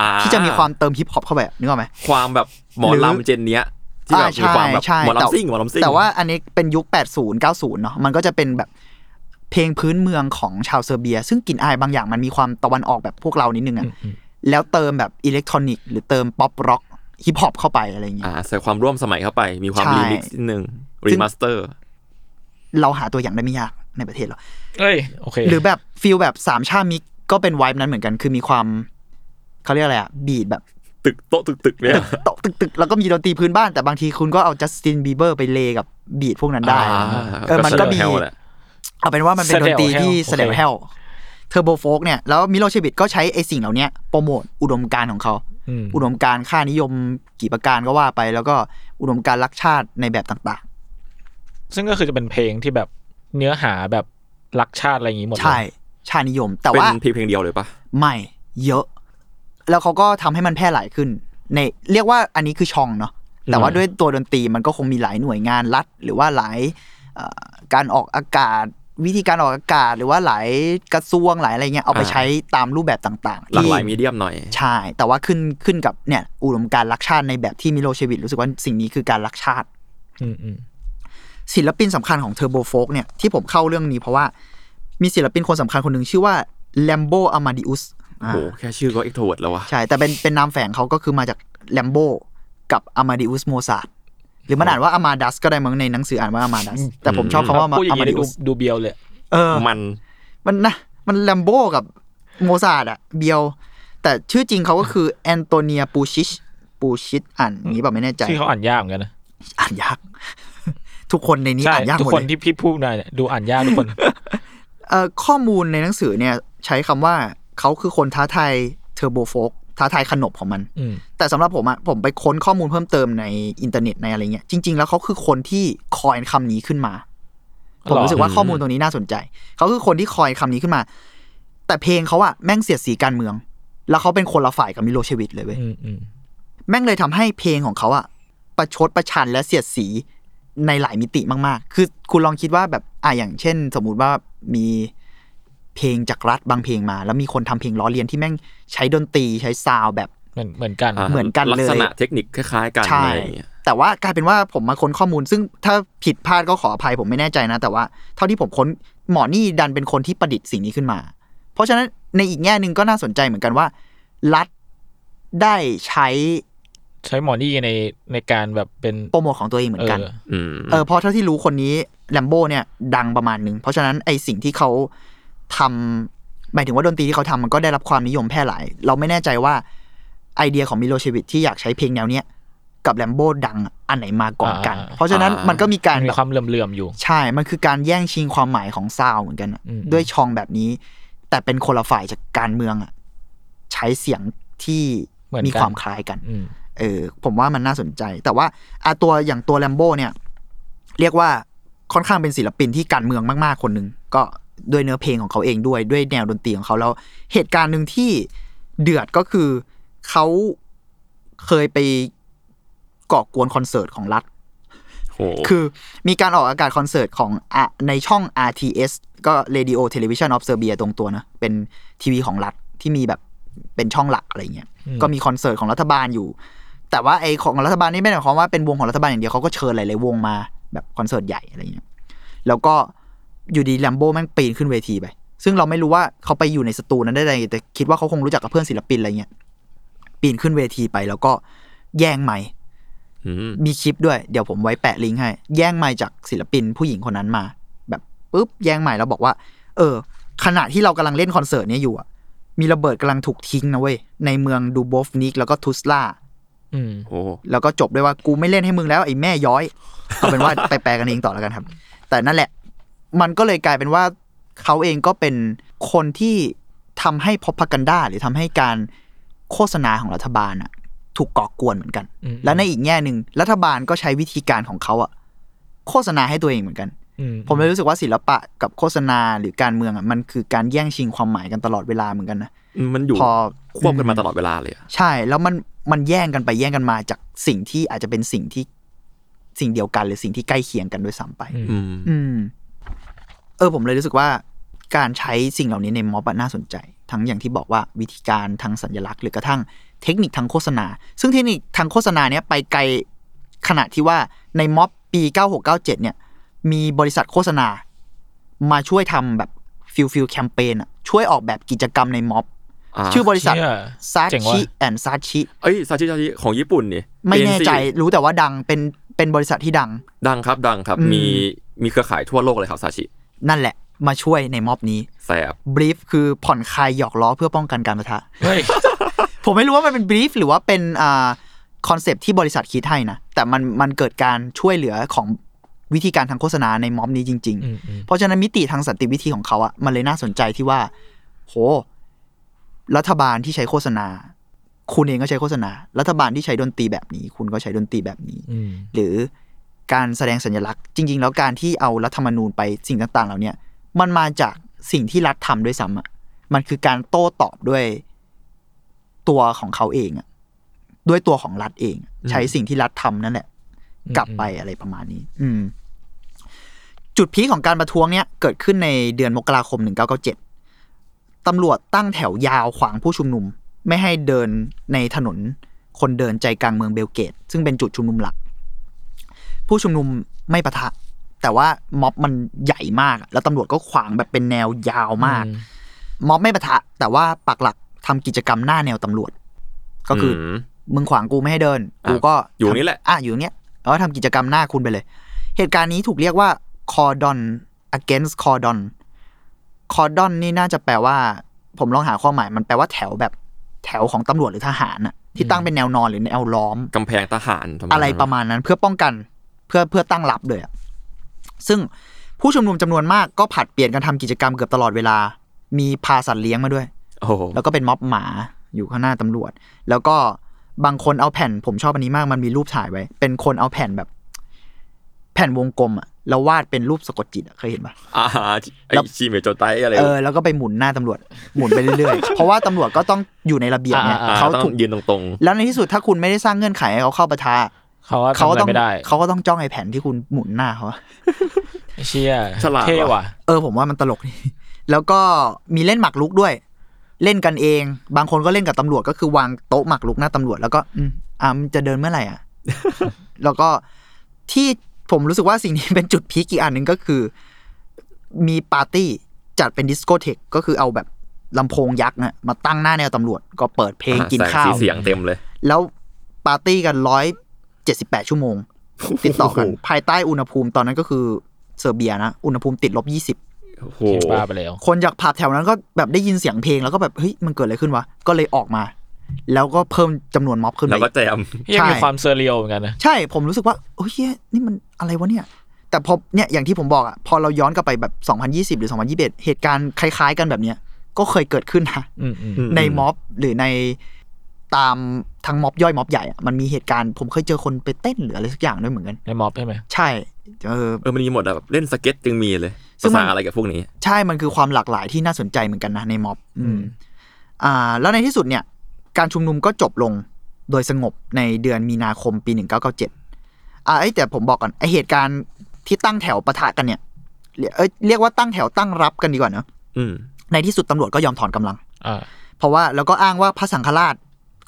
อ่าที่จะมีความเติม hip hop เข้าไปอะนึกออกไหมความแบบหมอหรือลำเจนเนี้ย ที่แบบอ่ามีความแบบใช่หมอใช่ลำซิ่งหมอลำซิ่งแต่ว่าอันนี้เป็นยุค 80 90 เนาะมันก็จะเป็นแบบเพลงพื้นเมืองของชาวเซอร์เบีย ซึ่งกลิ่นอายบางอย่างมันมีความตะวันออกแบบพวกเรานิดนึงอะแล้วเติมแบบอิเล็กทรอนิกส์หรือเติม pop rock hip hop เข้าไปอะไรอย่างเงี้ยอ่าใส่ความร่วมสมัยเข้าไป มีความใช่รีมิกซ์นิดนึงซึ่ง remaster เราหาตัวอย่างได้ไม่ยากในประเทศเราเอ้ยโอเคหรือแบบ feel แบบสามชามิกก็เป็น vibe นั้นเหมือนกัน คือมีความเขาเรียกอะไรอะ beat แบบ ตึกโต๊ะตึกตึกๆเนี่ยโตะตึกๆแล้วก็มีดนตรีพื้นบ้านแต่บางทีคุณก็เอาจัสตินบีเบอร์ไปเลกับ beat พวกนั้นได้อ่าเออมันก็มีแฮวแหละเอาเป็นว่ามันเป็นดนตรีที่แสดวแฮวโอเค turbo folk เนี่ยแล้วมิโลเชวิชก็ใช้ไอ้สิ่งเหล่านี้โปรโมทอุดมการณ์ของเขาอืมอุดมการณ์ค่านิยมกี่ประการก็ว่าไป แล้วก็อุดมการณ์รักชาติในแบบต่างซึ่งก็คือจะเป็นเพลงที่แบบเนื้อหาแบบรักชาติอะไรอย่างงี้หมดๆเลยใช่ ชาตินิยม แต่เป็นว่าเพลงเพลงเดียวเลยปะไม่เยอะ แล้วเขาก็ทำให้มันแพร่หลายขึ้น ในเรียกว่าอันนี้คือช่องเนาะแต่ว่าด้วยตัวดนตรีมันก็คงมีหลายหน่วยงานรัฐ หรือว่าหลายเอ่อการออกอากาศวิธีการออกอากาศหรือว่าหลายกระทรวงหลายอะไรเงี้ยเอาไปใช้ตามรูปแบบต่างๆหลากหลายที่มีเดียมหน่อย ใช่ แต่ว่าขึ้นขึ้นกับเนี่ยอุดมการณ์รักชาติในแบบที่มิโลเชวิตรู้สึกว่าสิ่งนี้คือการรักชาติอืมอืมศิลปินสำคัญของ turbo folk เนี่ยที่ผมเข้าเรื่องนี้เพราะว่ามีศิลปินคนสำคัญคนหนึ่งชื่อว่าแรมโบอามาดิอุส โอ้โหแค่ชื่อก็ extrovert แล้ววะ ใช่ แต่เป็นเป็นนามแฝงเขาก็คือมาจากแรมโบกับอามาดิอุสโมซาร์ทหรือมันอ่านว่าอามาดัสก็ได้มั้งในหนังสืออ่านว่าอามาดัสแต่ผมชอบคำว่าพูดอย่าอางมางี้ดิดูอุสดูเบียวเลย เออมันมันนะมันแรมโบกับโมซาร์ทอะเบียว แต่ชื่อจริงเขาก็คือแอนโตเนียปูชิชปูชิชอ่านอย่างนี้แบบไม่แน่ใจที่เขาอ่านยากเหมือนกันนะอ่านยาก ทุกคนในนี้ใช่อ่านยากทุกคนหมดเลยที่พี่พูดมาเนี่ยดูอ่านยากทุกคนเอ่อข้อมูลในหนังสือเนี่ย ใช้คำว่า เขาคือคนท้าทาย turbo-folk ท้าทายขนบของมันอืมแต่สำหรับผมอะผมไปค้นข้อมูลเพิ่มเติมในอินเทอร์เน็ตในอะไรเงี้ย จริง ๆ แล้วเขาคือคนที่ coin คำนี้ขึ้นมา ผมหรอรู้สึกว่าข้อมูลตรงนี้น่าสนใจ เขาคือคนที่ coin คำนี้ขึ้นมา แต่เพลงเขาอะแม่งเสียดสีการเมือง แล้วเขาเป็นคนละฝ่ายกับมิโลเชวิชเลยเว้ยอืมอืมแม่งเลยทำให้เพลงของเขาอะประชดประชันและเสียดสีในหลายมิติมาก ๆ คือคุณลองคิดว่าแบบอะอย่างเช่น สมมุติว่ามี เพลงจากรัฐบางเพลงมา แล้วมีคนทำเพลงล้อเลียนที่แม่งใช้ดนตรีใช้ sound แบบเหมือนเหมือนกันเหมือนกันเลยลักษณะเทคนิคคล้ายๆกันใช่อะไรอย่างเงี้ยแต่ว่ากลายเป็นว่าผมมาค้นข้อมูล ซึ่งถ้าผิดพลาดก็ขออภัยผมไม่แน่ใจนะ แต่ว่าเท่าที่ผมค้นหมอนี่ดันเป็นคนที่ประดิษฐ์สิ่งนี้ขึ้นมา เพราะฉะนั้นในอีกแง่หนึ่งก็น่าสนใจเหมือนกันว่า รัฐได้ใช้ใช้หมอนี่ในในการแบบเป็นโปรโมทของตัวเองเหมือนกันเอออืมเออเพราะเท่าที่รู้คนนี้แลมโบ้เนี่ยดังประมาณหนึ่งเพราะฉะนั้นไอสิ่งที่เขา ทำหมายถึงว่าดนตรีที่เขาทำมันก็ได้รับความนิยมแพร่หลาย เราไม่แน่ใจว่าไอเดียของมิโลเชวิชที่อยากใช้เพลงแนวเนี้ยกับแลมโบ้ดังอันไหนมาก่อนกันอ่าเพราะฉะนั้นมันก็มีการมันมีแบบความเหลื่อมๆอยู่ ใช่ มันคือการแย่งชิงความหมายของ sound เหมือนกันอะอืมด้วยชองแบบนี้ แต่เป็นคนละฝ่ายจากการเมืองอะใช้เสียงที่เหมือนมีกันความคล้ายกันอืมเออผมว่ามันน่าสนใจ แต่ว่าอาตัวอย่างตัวแลมโบ้เนี่ย เรียกว่าค่อนข้างเป็นศิลปินที่การเมืองมาก ๆ คนหนึ่งก็ ด้วยเนื้อเพลงของเขาเองด้วยด้วยแนวดนตรีของเขาแล้วเหตุการณ์หนึ่งที่เดือดก็คือเขาเคยไปก่อกวนคอนเสิร์ตของรัฐโหคือมีการออกอากาศคอนเสิร์ตของอะในช่อง RTS ก็ Radio Television of Serbia ตรงตัวนะเป็นทีวีของรัฐที่มีแบบเป็นช่องหลักอะไรเงี้ยอืมก็มีคอนเสิร์ตของรัฐบาลอยู่ แต่ว่าไอของรัฐบาลนี่ไม่ได้หมายความว่าเป็นวงของรัฐบาลอย่างเดียวเขาก็เชิญหลายๆวงมาแบบคอนเสิร์ตใหญ่อะไรเงี้ยแล้วก็ อยู่ดีแลมโบ้แม่งปีนขึ้นเวทีไป ซึ่งเราไม่รู้ว่าเขาไปอยู่ในสตูนั้นได้ไงแต่คิดว่าเขาคงรู้จักกับเพื่อนศิลปินอะไรเงี้ยปีนขึ้นเวทีไปแล้วก็แย่งไมค์อืมมีคลิปด้วย เดี๋ยวผมไว้แปะลิงก์ให้ แย่งไมค์จากศิลปินผู้หญิงคนนั้นมา แบบปุ๊บแย่งไมค์แล้วบอกว่า เออ ขณะที่เรากำลังเล่นคอนเสิร์ตเนี้ยอยู่อะมีระเบิดกำลังถูกทิ้งนะเว้ย ในเมืองดูโบฟนิกแล้วก็ทุสลาอืมโอ้แล้วก็จบด้วยว่ากูไม่เล่นให้มึงแล้วไอ้แม่ย้อยเอาเป็นว่าไปแปลกันเองต่อแล้วกันครับ แต่นั่นแหละ มันก็เลยกลายเป็นว่าเขาเองก็เป็นคนที่ทำให้พ r o พกันดาหรือทำให้การโฆษณาของรัฐบาลอะถูกก่อกวนเหมือนกันอืมและในอีกแง่หนึ่งรัฐบาลก็ใช้วิธีการของเขาอะโฆษณาให้ตัวเองเหมือนกันอืผมเลยรู้สึกว่าศิลปะกับโฆษณาหรือการเมืองอะมันคือการแย่งชิงความหมายกันตลอดเวลาเหมือนกันนะมันอยู่พอควบกันมาตลอดเวลาเลยอะใช่แล้วมันมันแย่งกันไปแย่งกันมาจากสิ่งที่อาจจะเป็นสิ่งที่สิ่งเดียวกันหรือสิ่งที่ใกล้เคียงกันด้วยซ้ำไป อืมอืมอืม เออผมเลยรู้สึกว่าการใช้สิ่งเหล่านี้ในม็อบอะน่าสนใจ ทั้งอย่างที่บอกว่าวิธีการทางสัญลักษณ์ หรือกระทั่งเทคนิคทางโฆษณา ซึ่งเทคนิคทางโฆษณาเนี้ยไปไกลขนาดที่ว่าในม็อบปี 9697 เนี่ย มีบริษัทโฆษณา มาช่วยทำแบบ feel feel แคมเปญอะช่วยออกแบบกิจกรรมในม็อบอ่าชื่อบริษัทเชี่ย Saatchi เจ๋งว่ะ and Saatchi เอ้ย Saatchi Saatchi ของญี่ปุ่นนี่ไม่แน่ใจ ANC รู้แต่ว่าดังเป็นเป็นบริษัทที่ดัง ดังครับดังครับอืมมีมีเครือข่ายทั่วโลกเลยครับซาชิ นั่นแหละ มาช่วยในม็อบนี้แสบบรีฟคือผ่อนคลายหยอกล้อเพื่อป้องกันการประทะเฮ้ยผมไม่รู้ว่ามันเป็นบรีฟหรือว่าเป็นอ่าคอนเซปที่บริษัทคิดให้นะแต่มันมันเกิดการช่วยเหลือของวิธีการทางโฆษณาในม็อบนี้จริงอืมอืมๆเพราะฉะนั้นมิติทางสันติวิธีของเขาอะมันเลยน่าสนใจที่ว่า โห รัฐบาลที่ใช้โฆษณา คุณเองก็ใช้โฆษณา รัฐบาลที่ใช้ดนตรีแบบนี้ คุณก็ใช้ดนตรีแบบนี้อืมหรือ การแสดงสัญลักษณ์ จริง ๆ แล้วการที่เอารัฐธรรมนูญไปสิ่งต่างๆเหล่าเนี้ยมันมาจากสิ่งที่รัฐทำด้วยซ้ำอะมันคือการโต้ตอบด้วยตัวของเขาเองอะด้วยตัวของรัฐเอง ใช้สิ่งที่รัฐทำนั่นแหละอืมกลับไปอะไรประมาณนี้ อืม จุดพีคของการประท้วงเนี้ยเกิดขึ้นในเดือนมกราคม 1997ตำรวจตั้งแถวยาวขวางผู้ชุมนุม ไม่ให้เดินในถนนคนเดินใจกลางเมืองเบลเกต ซึ่งเป็นจุดชุมนุมหลัก ผู้ชุมนุมไม่ปะทะ แต่ว่าม็อบมันใหญ่มากอะแล้วตำรวจก็ขวางแบบเป็นแนวยาวมากอืมม็อบไม่ปะทะ แต่ว่าปักหลักทำกิจกรรมหน้าแนวตำรวจ ก็คืออมมึงขวางกูไม่ให้เดินอะกูก็อยู่ทำนี่แหละ อะอยู่เนี้ยแล้วก็ทำกิจกรรมหน้าคุณไปเลย เหตุการณ์นี้ถูกเรียกว่า cordon against cordon cordon นี่น่าจะแปลว่า ผมลองหาความหมาย มันแปลว่าแถวแบบแถวของตำรวจหรือทหารน่ะที่ตั้งเป็นแนวนอนหรือแนวล้อมกำแพงทหารอะไรประมาณนั้นเพื่อป้องกัน เพื่อเพื่อตั้งรับเลยอะซึ่งผู้ชุมนุมจำนวนมากก็ผลัดเปลี่ยนกันทำกิจกรรมเกือบตลอดเวลา มีพาสัตว์เลี้ยงมาด้วยโอ้โหแล้วก็เป็นม็อบหมาอยู่ข้างหน้าตำรวจ แล้วก็บางคนเอาแผ่นผมชอบอันนี้มากมันมีรูปถ่ายไว้ เป็นคนเอาแผ่นแบบ แผ่นวงกลมอะแล้ววาดเป็นรูปสะกดจิตอะเคยเห็นปะอ่าไอแล้วชีเมโจไตอะไรเออแล้วก็ไปหมุนหน้าตำรวจหมุนไปเรื่อยๆ เพราะว่าตำรวจก็ต้องอยู่ในระเบียบเนี่ยอ่าเขาต้องถูกยืนตรงแล้วในที่สุดถ้าคุณไม่ได้สร้างเงื่อนไขให้เขาเข้าประทา เขาก็เขาทำก็อะไรต้องไม่ได้เขาก็ต้องจ้องไอ้แผ่นที่คุณหมุนหน้าเขาอะไอ้เชี่ยฉลาดเท่ว่ะว่ะ เออผมว่ามันตลกดี แล้วก็มีเล่นหมากรุกด้วย เล่นกันเอง บางคนก็เล่นกับตำรวจก็คือวางโต๊ะหมากรุกหน้าตำรวจแล้วก็อืมอ่ามันจะเดินเมื่อไหร่อะ แล้วก็ที่ผมรู้สึกว่าสิ่งนี้เป็นจุด peak อีกอันหนึ่งก็คือ มีปาร์ตี้จัดเป็นดิสโกเทคก็คือเอาแบบลำโพงยักษ์นะมาตั้งหน้าแนวตำรวจ ก็เปิดเพลงอ่ากินข้าวแสงสีเสียงเต็มเลย แล้วปาร์ตี้กันร้อย เจ็ดสิบแปดชั่วโมง ติดต่อกันโอ้โหภายใต้อุณหภูมิตอนนั้นก็คือเซอร์เบียนะ อุณหภูมิติดลบยี่สิบโอ้โหเหี้ยบ้าไปแล้ว คนจากผับแถวนั้นก็แบบได้ยินเสียงเพลงแล้วก็แบบ เฮ้ย มันเกิดอะไรขึ้นวะ ก็เลยออกมา แล้วก็เพิ่มจำนวนม็อบขึ้นแล้วไปก็แจมยังมีใช่ความ surreal เหมือนกันนะ ใช่ผมรู้สึกว่าโอ้ยเหี้ยนี่มันอะไรวะเนี่ย แต่พอเนี่ยอย่างที่ผมบอกอะพอเราย้อนกลับไปแบบ 2020 หรือ 2021 เหตุการณ์คล้าย ๆ กันแบบเนี้ยก็เคยเกิดขึ้นนะอืมอืมอืมในม็อบหรือในตาม ทั้งม็อบย่อยม็อบใหญ่อะมันมีเหตุการณ์ผมเคยเจอคนไปเต้นหรืออะไรสักอย่างด้วยเหมือนกันในม็อบใช่ไหมใช่เออเออมันมีหมดอะแบบเล่นสเก็ตยังมีเลยซึ่งมันภาษาอะไรกับพวกนี้ ใช่มันคือความหลากหลายที่น่าสนใจเหมือนกันนะในม็อบ อืม อ่า แล้วในที่สุดเนี่ย การชุมนุมก็จบลงโดยสงบในเดือนมีนาคมปี 1997อ่าไอ้ยแต่ผมบอกก่อนไอเหตุการณ์ที่ตั้งแถวปะทะกันเนี่ยเรียเอ้ยเรียกว่าตั้งแถวตั้งรับกันดีกว่าเนอะอืมในที่สุดตำรวจก็ยอมถอนกำลังอ่าเพราะว่าแล้วก็อ้างว่าพระสังฆราช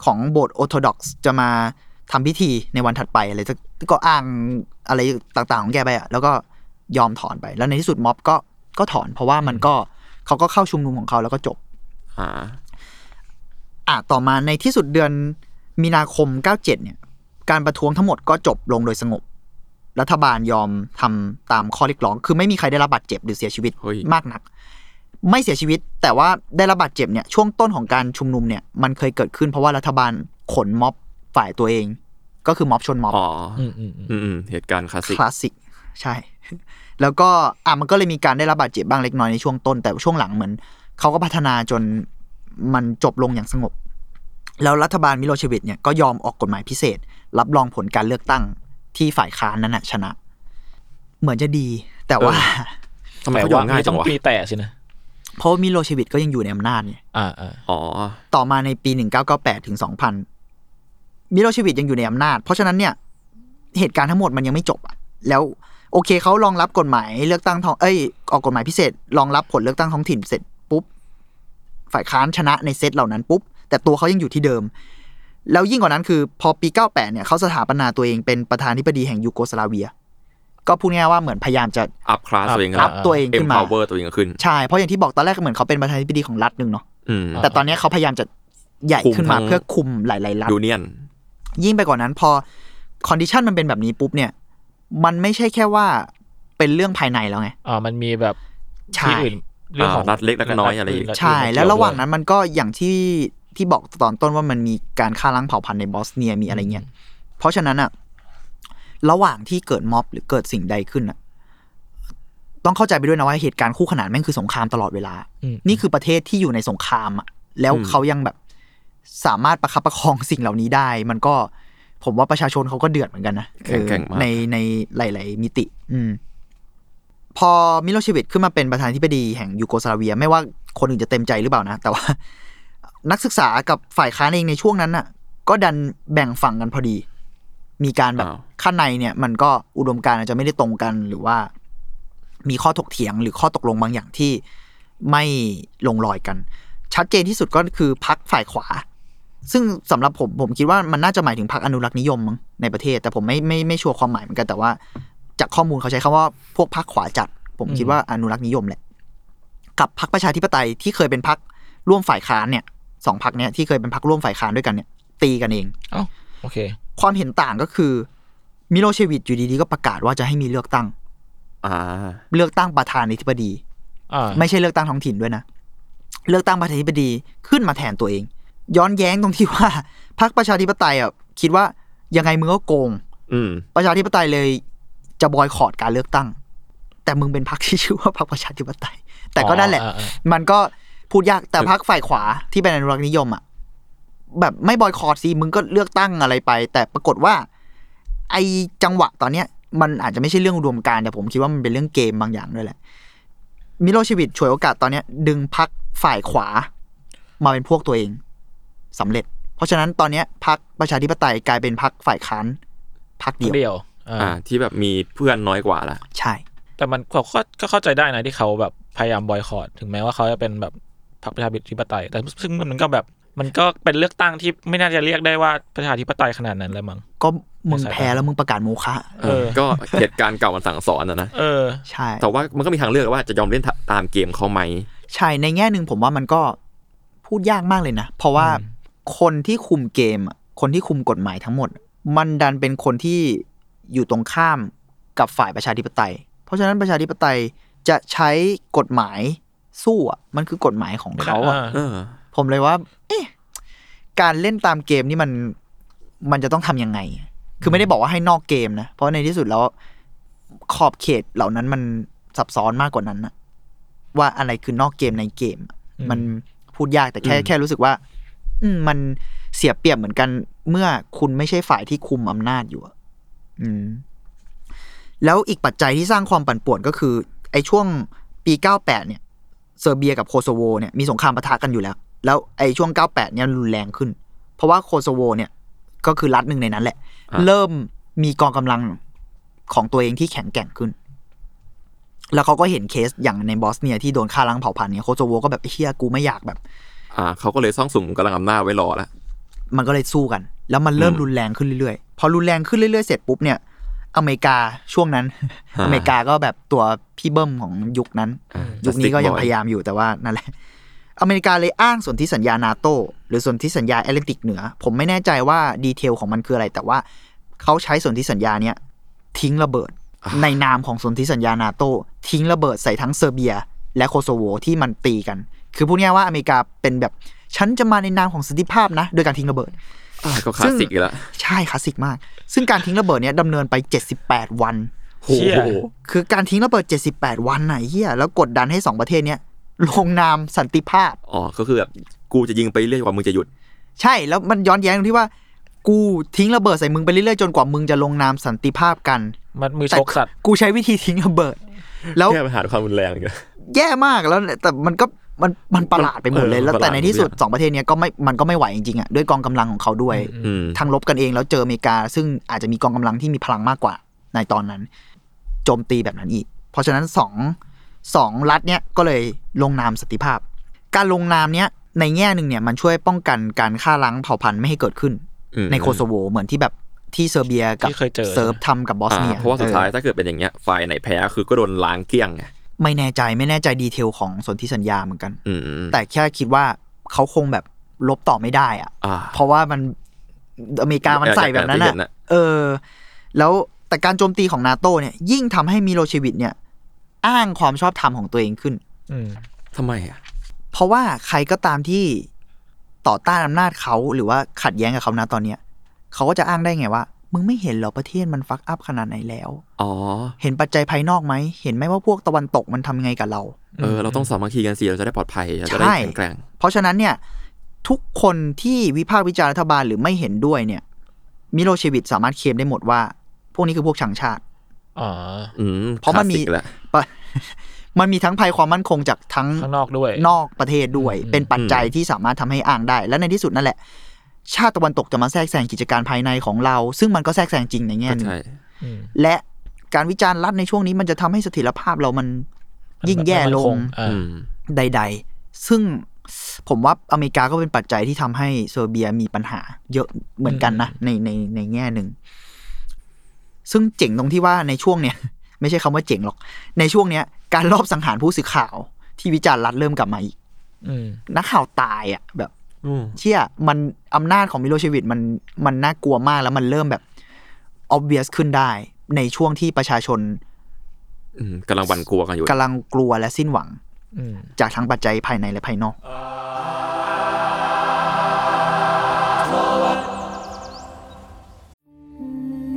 ของโบสถ์ออร์โธดอกซ์จะมาทำพิธีในวันถัดไปอะไรสักก็อ้างอะไรต่างๆ ของแกไปอะแล้วก็ยอมถอนไป แล้วในที่สุดม็อบก็ก็ถอนเพราะว่ามันก็เขาก็เข้าชุมนุมของเขาแล้วก็จบอ่าอะต่อมาในที่สุดเดือนมีนาคม 97 เนี่ย การประท้วงทั้งหมดก็จบลงโดยสงบ รัฐบาลยอมทำตามข้อเรียกร้อง คือไม่มีใครได้รับบาดเจ็บหรือเสียชีวิตเฮ้ยมากนัก ไม่เสียชีวิต แต่ว่าได้รับบาดเจ็บเนี่ยช่วงต้นของการชุมนุมเนี่ยมันเคยเกิดขึ้นเพราะว่ารัฐบาลขนม็อบฝ่ายตัวเอง ก็คือม็อบชนม็อบอ๋ออืมอืมอืมอืมอืมเหตุการณ์คลาสสิกคลาสสิกใช่ แล้วก็อะมันก็เลยมีการได้รับบาดเจ็บบ้างเล็กน้อยในช่วงต้น แต่ช่วงหลังเหมือนเขาก็พัฒนาจนมันจบลงอย่างสงบ แล้วรัฐบาลมิโลเชวิตเนี่ยก็ยอมออกกฎหมายพิเศษ รับรองผลการเลือกตั้งที่ฝ่ายค้านนั้นนะชนะ เหมือนจะดี แต่ว่าทำไมแต่เขายอว่ามง่ายไม่จัต้องงวะมีแต่สินะ เพราะว่ามิโลเชวิตก็ยังอยู่ในอำนาจไงอ่าอ่าอ๋อ ต่อมาในปี 1998 ถึง 2000 มิโลเชวิตยังอยู่ในอำนาจ เพราะฉะนั้นเนี่ย เหตุการณ์ทั้งหมดมันยังไม่จบอะแล้วโอเคเขารองรับกฎหมายเลือกตั้งท้อง เอ้ย ออกกฎหมายพิเศษ รองรับผลเลือกตั้งท้องถิ่นเสร็จปุ๊บ ฝ่ายค้านชนะในเขตเหล่านั้นปุ๊บ แต่ตัวเขายังอยู่ที่เดิม แล้วยิ่งกว่านั้นคือ พอปี 98 เนี่ยเขาสถาปนาตัวเองเป็นประธานาธิบดีแห่งยูโกสลาเวีย ก็พูดง่ายๆว่าเหมือนพยายามจะ up class ตัวเอง up ตัวเองขึ้นมา empower ตัวเองขึ้น ใช่ เพราะอย่างที่บอกตอนแรกก็เหมือนเขาเป็นประธานาธิบดีของรัฐหนึ่งเนาะอืมแต่ตอนนี้เขาพยายามจะใหญ่ขึ้นมาคุมทั้งเพื่อคุมหลายๆรัฐ union ยิ่งไปกว่านั้นพอ condition มันเป็นแบบนี้ปุ๊บเนี่ย มันไม่ใช่แค่ว่าเป็นเรื่องภายในแล้วไงอ่ามันมีแบบใช่ที่อื่นเรื่องของอ่ารัฐเล็กรัฐน้อยอะไรอีกใช่รัฐอื่นเกี่ยวแล้วระหว่างนั้นมันก็อย่างที่ที่บอกตอนต้นว่ามันมีการฆ่าล้างเผ่าพันธุ์ในบอสเนียมีอะไรเงี้ยเพราะฉะนั้นอะ ระหว่างที่เกิดม็อบหรือเกิดสิ่งใดขึ้นอะต้องเข้าใจไปด้วยนะว่าเหตุการณ์คู่ขนานแม่งคือสงครามตลอดเวลาอืมนี่คือประเทศที่อยู่ในสงครามอะแล้วอืมเขายังแบบสามารถประคับประคองสิ่งเหล่านี้ได้ มันก็ผมว่าประชาชนเขาก็เดือดเหมือนกันนะแข็งแกร่งเอมาอกในในหลาย ๆ มิติ อืมพอมิโลเชวิตขึ้นมาเป็นประธานาธิบดีแห่งยูโกสลาเวีย ไม่ว่าคนอื่นจะเต็มใจหรือเปล่านะ แต่ว่า นักศึกษากับฝ่ายค้านเองในช่วงนั้นน่ะ ก็ดันแบ่งฝั่งกันพอดี มีการแบบอ้าวข้างในเนี่ย มันก็อุดมการณ์อาจจะไม่ได้ตรงกันหรือว่า มีข้อถกเถียงหรือข้อตกลงบางอย่างที่ไม่ลงรอยกัน ชัดเจนที่สุดก็คือพักฝ่ายขวา ซึ่งสำหรับผมผมคิดว่ามันน่าจะหมายถึงพรรคอนุรักษ์นิยมมั้งในประเทศ แต่ผมไม่ไม่ไม่ชัวร์ความหมายเหมือนกันแต่ว่า จากข้อมูลเขาใช้คำว่าพวกพรรคขวาจัด ผมคิดว่าอนุรักษ์นิยมแหละ กับพรรคประชาธิปไตยที่เคยเป็นพรรคร่วมฝ่ายค้านเนี่ยสองพรรคเนี่ยที่เคยเป็นพรรคร่วมฝ่ายค้านด้วยกันเนี่ยตีกันเองเอ้า โอเค ความเห็นต่างก็คือ มิโลเชวิชอยู่ดีๆ ก็ประกาศว่าจะให้มีเลือกตั้งอ่าเลือกตั้งประธานาธิบดีอ่าไม่ใช่เลือกตั้งท้องถิ่นด้วยนะ เลือกตั้งประธานาธิบดีขึ้นมาแทนตัวเอง ย้อนแย้งตรงที่ว่าพรรคประชาธิปไตยอะคิดว่ายังไงมึงก็โกง อืม ประชาธิปไตยเลยจะบอยคอรดการเลือกตั้ง แต่มึงเป็นพรรคที่ชื่อว่าพรรคประชาธิปไตย แต่ก็นั่นแหละ อ๋ออ่าอ่า มันก็พูดยากแต่พรรคฝ่ายขวาที่เป็นอนุรักษ์นิยมอะ แบบไม่บอยคอรสิมึงก็เลือกตั้งอะไรไป แต่ปรากฏว่า ไอจังหวะตอนเนี้ย มันอาจจะไม่ใช่เรื่องรวมการแต่ผมคิดว่ามันเป็นเรื่องเกมบางอย่างด้วยแหละ มิโลเชวิชฉวยโอกาสตอนเนี้ย ดึงพักฝ่ายขวา มาเป็นพวกตัวเองสำเร็จ เพราะฉะนั้นตอนเนี้ยพักประชาธิปไตยกลายเป็นพักฝ่ายค้านพักเดียวเดียวอ่าอ่า ที่แบบมีเพื่อนน้อยกว่าละใช่ แต่มันก็ก็ก็เข้าใจได้นะที่เขาแบบพยายามบอยคอรดถึงแม้ว่าเขาจะเป็นแบบพรรคประชาธิปไตยแต่ซึ่งมันก็แบบ มันก็เป็นเลือกตั้งที่ไม่น่าจะเรียกได้ว่าประชาธิปไตยขนาดนั้นเลยมั้งก็มึงแพ้แล้วมึงประกาศโมฆะเออ ก็เหตุการณ์เก่ามันสั่งสอนอะนะเออใช่แต่ว่ามันก็มีทางเลือกว่าจะยอมเล่นตามเกมเขาไหมใช่ในแง่หนึ่งผมว่ามันก็พูดยากมากเลยนะ เพราะว่าคนที่คุมเกมอะคนที่คุมกฎหมายทั้งหมด มันดันเป็นคนที่อยู่ตรงข้ามกับฝ่ายประชาธิปไตย เพราะฉะนั้นประชาธิปไตยจะใช้กฎหมายสู้อะมันคือกฎหมายของเขาอะเออ ผมเลยว่า เอ๊ะการเล่นตามเกมนี่มันมันจะต้องทำยังไง คือไม่ได้บอกว่าให้นอกเกมนะ เพราะในที่สุดแล้วขอบเขตเหล่านั้นมันซับซ้อนมากกว่านั้นนะว่าอะไรคือนอกเกมในเกมอืมมันพูดยากแต่แค่อืมแค่รู้สึกว่า อืมมันเสียเปรียบเหมือนกัน เมื่อคุณไม่ใช่ฝ่ายที่คุมอำนาจอยู่อะอืม แล้วอีกปัจจัยที่สร้างความปั่นป่วนก็คือ ไอ้ช่วงปี 98 เนี่ย เซอร์เบียกับโคโซโวเนี่ยมีสงครามปะทะกันอยู่แล้ว แล้วไอ้ช่วง 98 เนี่ยรุนแรงขึ้น เพราะว่าโคโซโวเนี่ยก็คือรัฐหนึ่งในนั้นแหละอะเริ่มมีกองกำลังของตัวเองที่แข็งแกร่งขึ้น แล้วเขาก็เห็นเคสอย่างในบอสเนียที่โดนฆ่าล้างเผ่าพันธุ์เนี่ยโคโซโวก็แบบเหี้ยกูไม่อยากแบบ อ่าเขาก็เลยซ่องสุมกำลังอำนาจไว้รอแล้วมันก็เลยสู้กัน แล้วมันเริ่มอืมรุนแรงขึ้นเรื่อยๆ พอรุนแรงขึ้นเรื่อยๆ เสร็จปุ๊บเนี่ย อเมริกาช่วงนั้นอ่าอเมริกาก็แบบตัวพี่เบิ้มของยุคนั้นอ่ายุคนี้ก็ยัง Justice Boy พยายามอยู่แต่ว่านั่นแหละ อเมริกาเลยอ้างสนธิสัญญานาโตหรือสนธิสัญญาแอตแลนติกเหนือ ผมไม่แน่ใจว่า detail ของมันคืออะไร แต่ว่าเขาใช้สนธิสัญญาเนี้ยทิ้งระเบิด ในนามของสนธิสัญญานาโตทิ้งระเบิดใส่ทั้งเซอร์เบีย และโคโซโวที่มันตีกัน คือพูดง่ายๆว่าอเมริกาเป็นแบบฉันจะมาในนามของสันติภาพนะ โดยการทิ้งระเบิดอ่าก็คลาสสิกอีกแล้วใช่คลาสสิกมาก ซึ่งการทิ้งระเบิดเนี้ยดำเนินไป 78 วันโหเชี่ยคือการทิ้งระเบิด 78 วันไหนเฮียแล้วกดดันให้สองประเทศเนี้ย ลงนามสันติภาพ อ๋อ ก็คือแบบกูจะยิงไปเรื่อยกว่ามึงจะหยุด ใช่แล้วมันย้อนแย้งตรงที่ว่า กูทิ้งระเบิดใส่มึงไปเรื่อยๆจนกว่ามึงจะลงนามสันติภาพกัน มันมือแต่ชกสัตว์กูใช้วิธีทิ้งระเบิด แล้วแก้ปัญหาด้วยความรุนแรงอีกแล้วแย่มากแล้วแต่มันก็มันมันประหลาดไปหมดเลยเออประหลาดแล้วแต่ในที่สุดเนี่ยสองประเทศเนี้ยก็ไม่มันก็ไม่ไหวจริงๆอะด้วยกองกำลังของเขาด้วยอืมทั้งรบกันเองแล้วเจออเมริกา ซึ่งอาจจะมีกองกำลังที่มีพลังมากกว่าในตอนนั้นโจมตีแบบนั้นอีก เพราะฉะนั้นสอง สองรัฐเนี้ยก็เลยลงนามสันติภาพ การลงนามเนี้ยในแง่หนึ่งเนี่ยมันช่วยป้องกันการฆ่าล้างเผ่าพันธุ์ไม่ให้เกิดขึ้นอืมในโคโซโวเหมือนที่แบบที่เซอร์เบียกับที่เคยเจอเซิร์บทำกับบอสเนียอ่าเพราะว่าสุดท้ายเออถ้าเกิดเป็นอย่างเงี้ยฝ่ายไหนแพ้คือก็โดนล้างเกลี้ยงไงไม่แน่ใจไม่แน่ใจดีเทลของสนธิสัญญาเหมือนกันอืมแต่แค่คิดว่าเขาคงแบบลบต่อไม่ได้อะอ่าเพราะว่ามันอเมริกามันใส่แบบนั้นอยากจะเห็นอะน่ะเออ แล้วแต่การโจมตีของนาโตเนี่ย ยิ่งทำให้มิโลเชวิชเนี่ย อ้างความชอบธรรมของตัวเองขึ้น อืมทำไมอะ เพราะว่าใครก็ตามที่ต่อต้านอำนาจเขาหรือว่าขัดแย้งกับเขานะตอนเนี้ยเขาก็จะอ้างได้ไงว่า มึงไม่เห็นเหรอประเทศมันฟักอัพขนาดไหนแล้ว อ๋อ เห็นปัจจัยภายนอกไหม เห็นไหมว่าพวกตะวันตกมันทำไงกับเรา เออ เราต้องสามัคคีกันสิเราจะได้ปลอดภัยเราจะได้ใช่ แข็งแกร่ง เพราะฉะนั้นเนี่ย ทุกคนที่วิพากษ์วิจารณ์รัฐบาลหรือไม่เห็นด้วยเนี่ย มิโลเชวิชสามารถเคลมได้หมดว่า พวกนี้คือพวกชังชาติ อ๋ออืมเพราะมันมีคลสสิกแหละปะมันมีทั้งภัยความมั่นคงจากทั้งข้างนอกด้วย นอกประเทศด้วยอืมเป็นปัจจัยที่สามารถทำให้อ้างได้ และในที่สุดนั่นแหละ ชาติตะวันตกจะมาแทรกแซงกิจการภายในของเรา ซึ่งมันก็แทรกแซงจริงในแง่หนึงใช่อืมและการวิจารณ์รัฐในช่วงนี้มันจะทำให้เสถียรภาพเรามันยิ่งแย่ลงอ่าอืมใด ๆ ซึ่งผมว่าอเมริกาก็เป็นปัจจัยที่ทำให้เซอร์เบียมีปัญหา เยอะเหมือนกันนะในในในแง่หนึ่ง ซึ่งเจ๋งตรงที่ว่าในช่วงเนี้ยไม่ใช่คำว่าเจ๋งหรอก ในช่วงเนี้ยการลอบสังหารผู้สื่อข่าวที่วิจารณ์รัฐเริ่มกลับมาอีกอืมนักข่าวตายอะ แบบอืมเชี่ยมันอำนาจของมิโลเชวิชมันมันน่ากลัวมากแล้วมันเริ่มแบบ obvious ขึ้นได้ ในช่วงที่ประชาชนอืมกำลังหวั่นกลัวกันอยู่กำลังกลัวและสิ้นหวังอืมจากทั้งปัจจัยภายในและภายนอก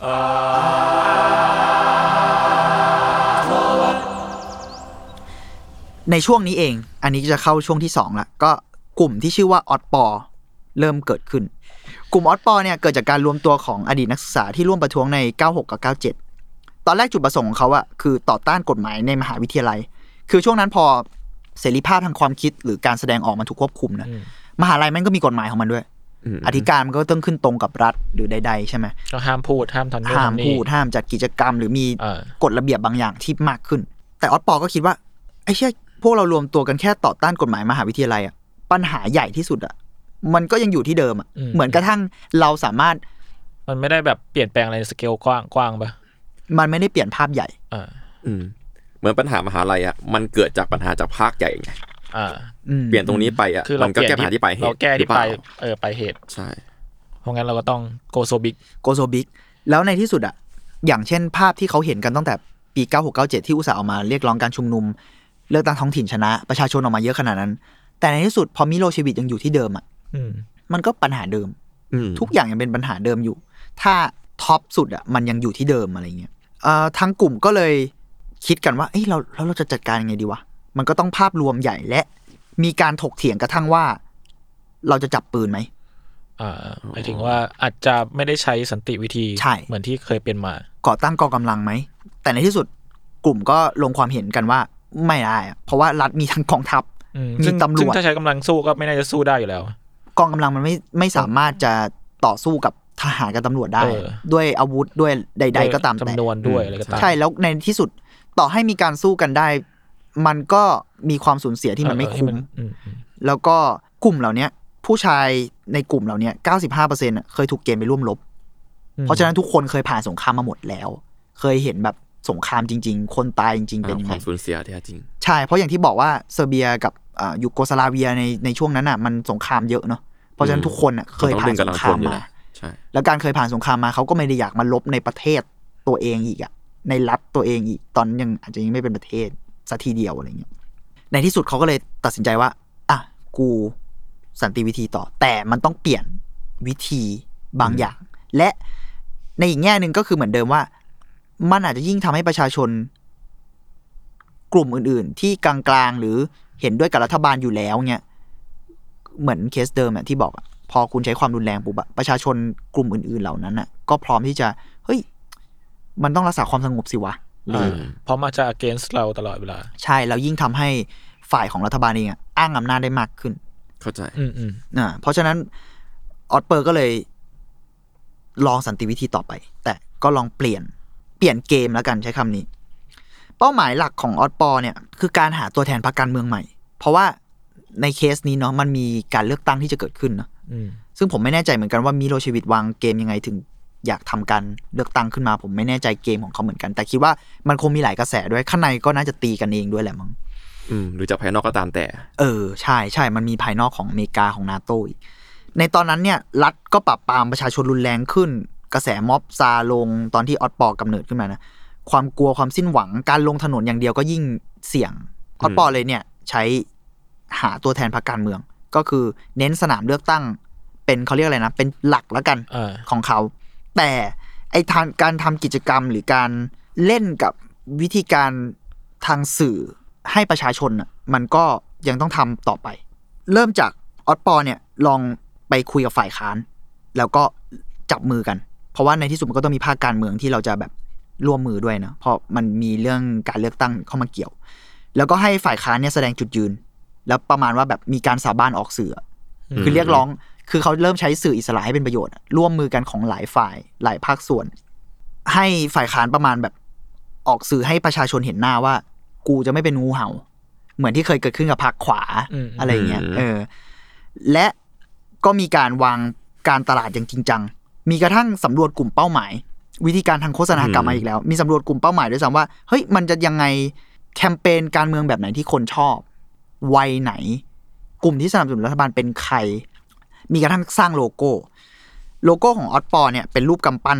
ในช่วงนี้เอง อันนี้จะเข้าช่วงที่สองละก็กลุ่มที่ชื่อว่าออดปอเริ่มเกิดขึ้น กลุ่มออดปอเนี่ยเกิดจากการรวมตัวของอดีตนักศึกษาที่ร่วมประท้วงใน 96 กับ 97 ตอนแรกจุดประสงค์ของเขาอะคือต่อต้านกฎหมายในมหาวิทยาลัย คือช่วงนั้นพอเสรีภาพทางความคิดหรือการแสดงออกมันถูกควบคุมนะมหาลัยมันก็มีกฎหมายของมันด้วย อืมอธิการมันก็ต้องขึ้นตรงกับรัฐหรือใด ๆ ใช่ไหมก็ห้ามพูดห้ามทำนู่นห้ามทำนี่พูดห้ามจัดกิจกรรม หรือมีเออกฎระเบียบบางอย่างที่มากขึ้น แต่ออสปอก็คิดว่าไอ้เชี่ยพวกเรารวมตัวกันแค่ต่อต้านกฎหมายมหาวิทยาลัยอะปัญหาใหญ่ที่สุดอะมันก็ยังอยู่ที่เดิมอะเหมือนกระทั่งเราสามารถ มันไม่ได้แบบเปลี่ยนแปลงอะไรในสเกลกว้างกว้างปะมันไม่ได้เปลี่ยนภาพใหญ่อ่าอืมเหมือนปัญหามหาลัยอะมันเกิดจากปัญหาจากภาพใหญ่ไง อ่าอืมเปลี่ยนตรงนี้ไปอะคือเรามันก็แก้ปัญหาที่ไปลายเหตุเราแก้ที่ไปหรือเปล่าเออไปลายเหตุใช่เพราะงั้นเราก็ต้อง go so big go so big แล้วในที่สุดอะอย่างเช่นภาพที่เขาเห็นกันตั้งแต่ปี 9697 ที่อุตส่าห์ออกมาเรียกร้องการชุมนุม เลือกตั้งท้องถิ่นชนะ ประชาชนออกมาเยอะขนาดนั้น แต่ในที่สุดพอมิโลเชวิชยังอยู่ที่เดิมอะอืมมันก็ปัญหาเดิมอืมทุกอย่างยังเป็นปัญหาเดิมอยู่ ถ้าท็อปสุดอะมันยังอยู่ที่เดิมอะไรเงี้ยเอ่อทางกลุ่มก็เลยคิดกันว่าเอ้ยเราแล้วเราจะจัดการยังไงดีวะ มันก็ต้องภาพรวมใหญ่และ มีการถกเถียงกระทั่งว่า เราจะจับปืนไหมอ่าหมายถึงว่าอาจจะไม่ได้ใช้สันติวิธีใช่เหมือนที่เคยเป็นมา ก่อตั้งกองกำลังไหม แต่ในที่สุดกลุ่มก็ลงความเห็นกันว่าไม่ได้อะเพราะว่ารัฐมีทั้งกองทัพอืมมีซึ่งตำรวจซึ่งถ้าใช้กำลังสู้ก็ไม่น่าจะสู้ได้อยู่แล้ว กองกำลังมันไม่ไม่สามารถจะต่อสู้กับทหารกับตำรวจได้เออด้วยอาวุธด้วยใด ๆ ก็ตามแต่จำนวนด้วยอะไรก็ตามใช่แล้วในที่สุดต่อให้มีการสู้กันได้ มันก็มีความสูญเสียที่มันไม่เออคุ้มอืมอืมแล้วก็กลุ่มเหล่าเนี้ยผู้ชายในกลุ่มเหล่าเนี้ย95%อะเคยถูกเกณฑ์ไปร่วมรบอืมเพราะฉะนั้นทุกคนเคยผ่านสงครามมาหมดแล้ว เคยเห็นแบบสงครามจริง ๆ คนตายจริง ๆ เป็นยังคไงวามสูญเสียที่แท้จริง ใช่ เพราะอย่างที่บอกว่าเซอร์เบียกับอ่ายูโกสลาเวียในในช่วงนั้นอะมันสงครามเยอะเนาะ เพราะฉะนั้นทุกคนอะเคยผ่านสงครามมาใช่ แล้วการเคยผ่านสงครามมาเขาก็ไม่ได้อยากมาลบในประเทศตัวเองอีกอะในรัฐตัวเองอีก ตอนนั้นยังอาจจะยังไม่เป็นประเทศ สัทีเดียวอะไรเงี้ย ในที่สุดเขาก็เลยตัดสินใจว่า อะ กูสันติวิธีต่อ แต่มันต้องเปลี่ยนวิธีบางอย่าง และในอีกแง่หนึ่งก็คือเหมือนเดิมว่า มันอาจจะยิ่งทำให้ประชาชน กลุ่มอื่น ๆ ที่กลางๆหรือเห็นด้วยกับรัฐบาลอยู่แล้วเนี่ยเหมือนเคสเดิมอะที่บอกอะพอคุณใช้ความรุนแรงปุ๊บะประชาชนกลุ่มอื่น ๆ เหล่านั้นอะก็พร้อมที่จะเฮ้ย มันต้องรักษาความสงบสิวะ หรืออ่าเพราะมันจะ against เราตลอดเวลา ใช่แล้วยิ่งทำให้ฝ่ายของรัฐบาลเองอะอ้างอำนาจได้มากขึ้น เข้าใจ อืมอืมอ่าเพราะฉะนั้น Otpor ก็เลย ลองสันติวิธีต่อไป แต่ก็ลองเปลี่ยนเปลี่ยนเกมแล้วกันใช้คำนี้ เป้าหมายหลักของ Otpor เนี่ย คือการหาตัวแทนพรรคการเมืองใหม่ เพราะว่าในเคสนี้เนาะมันมีการเลือกตั้งที่จะเกิดขึ้นเนาะอืมซึ่งผมไม่แน่ใจเหมือนกันว่ามิโลเชวิชวางเกมยังไงถึง อยากทำการเลือกตั้งขึ้นมา ผมไม่แน่ใจเกมของเขาเหมือนกัน แต่คิดว่ามันคงมีหลายกระแสด้วยข้างในก็น่าจะตีกันเองด้วยแหละมั้งอืมหรือจากภายนอกก็ตามแต่ เออใช่ใช่มันมีภายนอกของอเมริกาของนาโตอีกในตอนนั้นเนี่ยรัฐก็ปราบปรามประชาชนรุนแรงขึ้น กระแสม็อบซาลงตอนที่ Otpor กำเนิดขึ้นมานะความกลัวความสิ้นหวังการลงถนนอย่างเดียวก็ยิ่งเสี่ยง Otpor เลยเนี่ยใช้หาตัวแทนพรรคการเมือง ก็คือเน้นสนามเลือกตั้ง เป็นเขาเรียกอะไรนะ เป็นหลักแล้วกันอ่าของเขา แต่ไอทางการทำกิจกรรมหรือการเล่นกับวิธีการทางสื่อให้ประชาชนน่ะมันก็ยังต้องทำต่อไป เริ่มจากออสปอร์เนี่ยลองไปคุยกับฝ่ายค้าน แล้วก็จับมือกัน เพราะว่าในที่สุดมันก็ต้องมีภาคการเมืองที่เราจะแบบร่วมมือด้วยนะเพราะมันมีเรื่องการเลือกตั้งเข้ามาเกี่ยว แล้วก็ให้ฝ่ายค้านเนี่ยแสดงจุดยืน แล้วประมาณว่าแบบมีการสาบานออกสื่ออะคือเรียกร้อง คือเขาเริ่มใช้สื่ออิสระให้เป็นประโยชน์อะร่วมมือกันของหลายฝ่ายหลายภาคส่วน ให้ฝ่ายค้านประมาณแบบออกสื่อให้ประชาชนเห็นหน้าว่า กูจะไม่เป็นงูเห่า เหมือนที่เคยเกิดขึ้นกับพรรคขวาอืมอะไรอย่างเงี้ยอืมเออ และก็มีการวางการตลาดอย่างจริงจัง มีกระทั่งสำรวจกลุ่มเป้าหมาย วิธีการทางโฆษณากลับมาอีกแล้ว มีสำรวจกลุ่มเป้าหมายด้วยซ้ำว่าเฮ้ยมันจะยังไงแคมเปญการเมืองแบบไหนที่คนชอบ วัยไหน กลุ่มที่สนับสนุนรัฐบาลเป็นใคร มีกระทั่งสร้างโลโก้ โลโก้ของออ p ปอเนี่ยเป็นรูปกำปั้น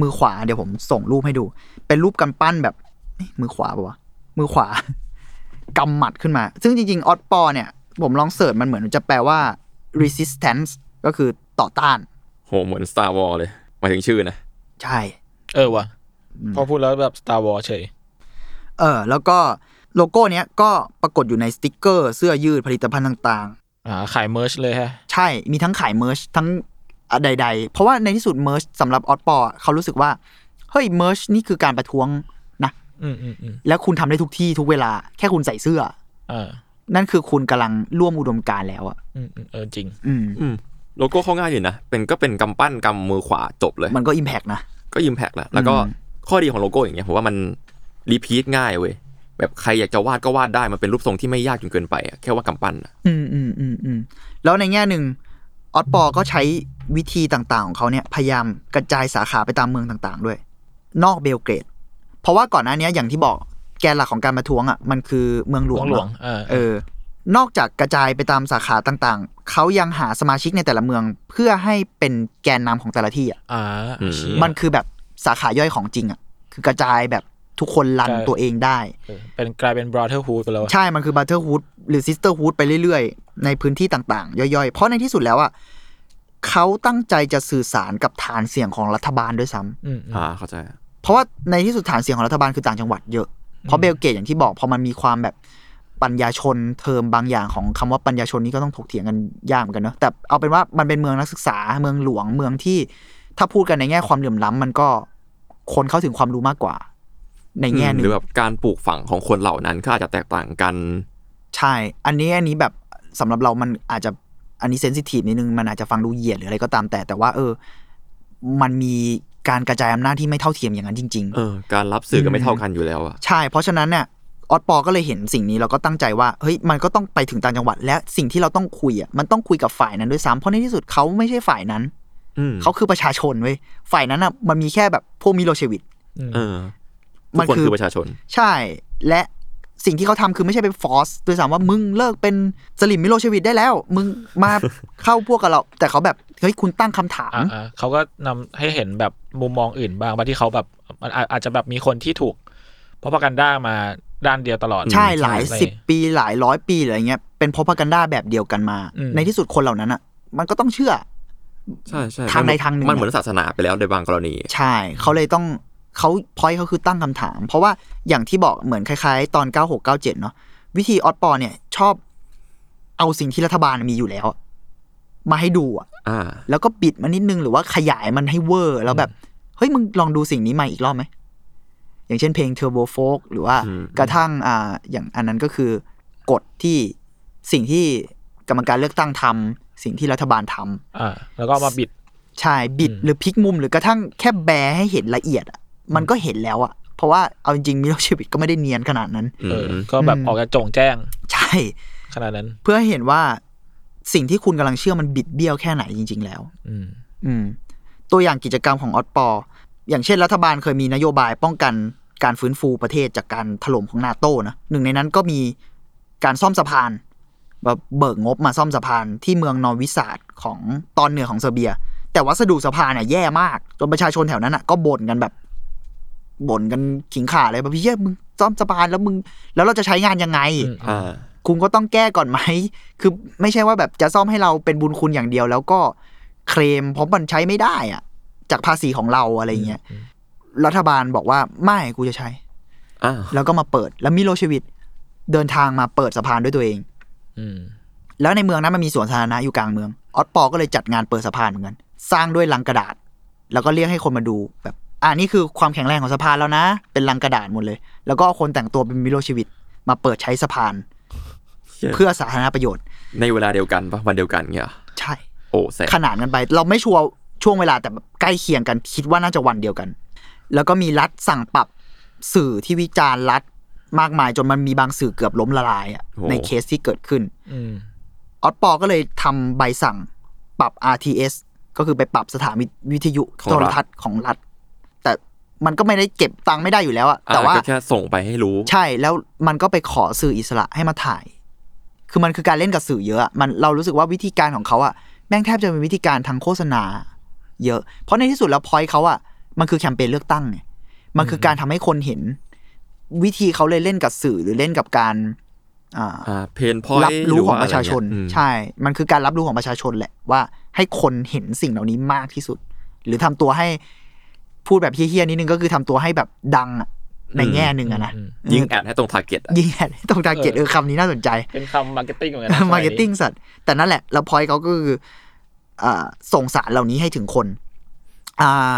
มือขวาเดี๋ยวผมส่งรูปให้ดู เป็นรูปกำปั้นแบบเอ๊ะมือขวาปะวะมือขวากำหมัดขึ้นมา ซึ่งจริงๆ Otpor เนี่ย ผมลอง search มันเหมือนจะแปลว่า resistance ก็คือต่อต้านโหเหมือน Star Wars เลยหมายถึงชื่อนะ ใช่ เออว่ะพอพูดแล้วแบบ Star Wars เฉย เออ แล้วก็โลโก้เนี้ยก็ปรากฏอยู่ในสติกเกอร์ เสื้อยืดผลิตภัณฑ์ต่าง อ่าขาย merch เลยฮะๆใช่มีทั้งขาย merch ทั้งอะใด ๆ เพราะว่าในที่สุดเมอร์ชสำหรับออ p ปอเขารู้สึกว่า เฮ้ย merch นี่คือการประท้วงนะอืมอืมอืมแล้วคุณทำได้ทุกที่ทุกเวลา แค่คุณใส่เสื้ออ่านั่นคือคุณกำลังร่วมอุดมการณ์แล้วอะอืมอืมเออจริงอืมอืมโลโก้เขาง่ายอยู่นะเป็นก็เป็นกำปั้นกำมือขวาจบเลย มันก็ impact นะก็ impact แหละแล้วก็อืมข้อดีของโลโก้อย่างเงี้ยผมว่ามัน repeat ง่ายเว้ย แบบใครอยากจะวาดก็วาดได้มันเป็นรูปทรงที่ไม่ยากจนเกินไปอะแค่ว่ากำปั้นอะอืมอืมอืมอืมแล้วในแง่หนึ่งออ p ปอก็ใช้วิธีต่างๆ ของเขาเนี่ยพยายามกระจายสาขาไปตามเมืองต่างๆ ด้วย นอกเบลเกรด เพราะว่าก่อนหน้านี้อย่างที่บอกแกนหลักของการประท้วงอะมันคือเมืองหลวงเมืองหลวงเนอะเออเออ นอกจากกระจายไปตามสาขาต่างๆ เขายังหาสมาชิกในแต่ละเมืองเพื่อให้เป็นแกนนำของแต่ละที่อะอ่าเชี่ยมันคือแบบสาขาย่อยของจริงอะคือกระจายแบบ ทุกคน run ใช่ตัวเองได้เออเป็นกลายเป็น brotherhood ไปแล้วอะใช่ มันคือบัตเทอร์ o ูดหรือซิสเตอร์ o ูดไปเรื่อยๆ ในพื้นที่ต่างๆ ย่อยๆ เพราะในที่สุดแล้วอะเขาตั้งใจจะสื่อสารกับฐานเสียงของรัฐบาลด้วยซ้ำอืมอืมอ่าเข้าใจ เพราะว่าในที่สุดฐานเสียงของรัฐบาลคือต่างจังหวัดเยอะ เพราะเบลเกตอย่างที่บอกพอมันมีความแบบปัญญาชนเทอมบางอย่างของคำว่าปัญญาชนนี่ก็ต้องถกเถียงกันยากเหมือนกันเนอะแต่เอาเป็นว่ามันเป็นเมืองนักศึกษาเมืองหลวงเมืองที่ถ้าพูดกันในแง่ความเหลื่อมล้ำมันก็คนเข้าถึงความรู้มากกว่า ในแง่หนึ่หงรือแบบการปลูกฝังของคนเหล่านั้นก็อาจจะแตกต่างกัน ใช่ อันนี้อันนี้แบบสำหรับเรามันอาจจะอันนี้เซนซิทีฟนิดนึงมันอาจจะฟังดูเหยียดหรืออะไรก็ตามแต่ แต่ว่า เออ มันมีการกระจายอำนาจที่ไม่เท่าเทียมอย่างนั้นจริงเออ การรับสื่อก็ไม่เท่ากันอยู่แล้วอะๆใช่ เพราะฉะนั้นเนี่ยออสปอก็เลยเห็นสิ่งนี้แล้วก็ตั้งใจว่าเฮ้ยมันก็ต้องไปถึงต่างจังหวัด และสิ่งที่เราต้องคุยอะมันต้องคุยกับฝ่ายนั้นด้วยซ้ำเพราะในที่สุดเขาไม่ใช่ฝ่ายนั้นอืมเขาคือประชาชนเว้ยฝ่ายนั้นอะมันมีแค่แบบพวกมิโลเชวิชเออมั ทุกคนนคือคือประชาชน ใช่และสิ่งที่เขาทำคือไม่ใช่ไป force ด้วยซ้ำว่ามึงเลิกเป็นสลิ่มมิโลเชวิชได้แล้ว มึงมาเข้าพวกกับเรา แต่เขาแบบเฮ้ยคุณตั้งคำถามอ่าอ่าเขาก็นำให้เห็นแบบมุมมองอื่นบ้างบางที่เขาแบบมันอาอาจจะแบบมีคนที่ถูกเพราะพกันด้ามาด้านเดียวตลอด ใช่หลายอะไรสิบปีหลายร้อยปีหรืออะไรเงี้ยเป็นพ r o พกันด้าแบบเดียวกันมาอืมในที่สุดคนเหล่านั้นอะ มันก็ต้องเชื่อ ใช่ใช่ทางใดทางหนึ่งมันเหมือนศาสนาไปแล้วในบางกรณี ใช่ เขาเลยต้อง เขาพอยเขาคือตั้งคำถาม เพราะว่าอย่างที่บอกเหมือนคล้ายๆ ตอน 96 97 เนาะวิธี Otpor เนี่ยชอบเอาสิ่งที่รัฐบาลมีอยู่แล้วอะมาให้ดูอะอ่าแล้วก็บิดมันนิดนึงหรือว่าขยายมันให้เวอร์ แล้วแบบ เฮ้ยมึงลองดูสิ่งนี้ใหม่อีกรอบไหม อย่างเช่นเพลง Turbo Folk หรือว่าอืมกระทั่งอ่าอย่างอันนั้นก็คือกฎที่สิ่งที่กรรมการเลือกตั้งทำสิ่งที่รัฐบาลทำอ่าแล้วก็เอามาบิดใช่บิดอืมหรือพลิกมุมหรือกระทั่งแค่แบร์ให้เห็นละเอียดอะ มันก็เห็นแล้วอะเพราะว่าเอาจริงๆมิโลเชวิชก็ไม่ได้เนียนขนาดนั้นอืเออมก็แบบอืมออกจะโจ่งแจ้ง ใช่ ขนาดนั้น เพื่อให้เห็นว่าสิ่งที่คุณกำลังเชื่อมันบิดเบี้ยวแค่ไหนจริง ๆ แล้ว อืม อืม ตัวอย่างกิจกรรมของออสปอ อย่างเช่นรัฐบาลเคยมีนโยบายป้องกันการฟื้นฟูประเทศจากการถล่มของนาโต้นะหนึ่งในนั้นก็มีการซ่อมสะพานแบบเบิกงบมาซ่อมสะพานที่เมืองนอร์วิสาดของตอนเหนือของเซอร์เบีย แต่วัสดุสะพานเนี่ยแย่มาก จนประชาชนแถวนั้นอะก็บ่นกันแบบ บ่นกันขิงข่าเลยแบบพี่เหี้ยมึงซ่อมสะพานแล้วมึง แล้วเราจะใช้งานยังไงอืมอ่าคุณก็ต้องแก้ก่อนไหม คือไม่ใช่ว่าแบบจะซ่อมให้เราเป็นบุญคุณอย่างเดียว แล้วก็เคลมเพราะมันใช้ไม่ได้อะจากภาษีของเราอะไรเงี้ย รัฐบาลบอกว่าไม่กูจะใช้อ่าแล้วก็มาเปิด แล้วมิโลเชวิชเดินทางมาเปิดสะพานด้วยตัวเอง อืมแล้วในเมืองนั้นมันมีสวนสาธารณะอยู่กลางเมือง ออสปอก็เลยจัดงานเปิดสะพานเหมือนกัน สร้างด้วยลังกระดาษ แล้วก็เรียกให้คนมาดูแบบ อ่านี่คือความแข็งแรงของสะพานแล้วนะ เป็นลังกระดาษหมดเลย แล้วก็เอาคนแต่งตัวเป็นมิโลเชวิตมาเปิดใช้สะพานเชี่ยเพื่อสาธารณประโยชน์ ในเวลาเดียวกันปะวันเดียวกันเงี้ยเหรอใช่ โอ้แสบขนานกันไป เราไม่ชัวร์ช่วงเวลาแต่แบบใกล้เคียงกัน คิดว่าน่าจะวันเดียวกัน แล้วก็มีรัฐสั่งปรับสื่อที่วิจารณ์รัฐมากมายจนมันมีบางสื่อเกือบล้มละลายอะโอ้ในเคสที่เกิดขึ้นอืมออสปอก็เลยทำใบสั่งปรับ RTS ก็คือไปปรับสถานวิทยุของโทรัรฐทัศน์ของรัฐแต่ มันก็ไม่ได้เก็บตังค์ไม่ได้อยู่แล้วอะแต่อ่าว่าก็แค่ส่งไปให้รู้ ใช่แล้วมันก็ไปขอสื่ออิสระให้มาถ่าย คือมันคือการเล่นกับสื่อเยอะอะมันเรารู้สึกว่าวิธีการของเขาอะแม่งแทบจะเป็นวิธีการทางโฆษณา เยอะ เพราะในที่สุดแล้วพอยเขาอะมันคือแคมเปญเลือกตั้งไงมันคือการทำให้คนเห็น วิธีเขาเลยเล่นกับสื่อหรือเล่นกับการอ่าอ่า pain point รับรู้ของประชาชนใช่ใช่ มันคือการรับรู้ของประชาชนแหละว่าให้คนเห็นสิ่งเหล่านี้มากที่สุด หรือทำตัวให้ พูดแบบเหี้ยๆนิดนึงก็คือทำตัวให้แบบดังอะในแง่หนึ่งอะนะอืมยิง ad ให้ตรง targetยิง ad ให้ตรง target เออคำนี้น่าสนใจ เป็นคำ marketing เหมือนกันนะ marketing สัสแต่นั่นแหละ แล้วพอยเขาก็คืออ่าส่งสารเหล่านี้ให้ถึงคนอ่า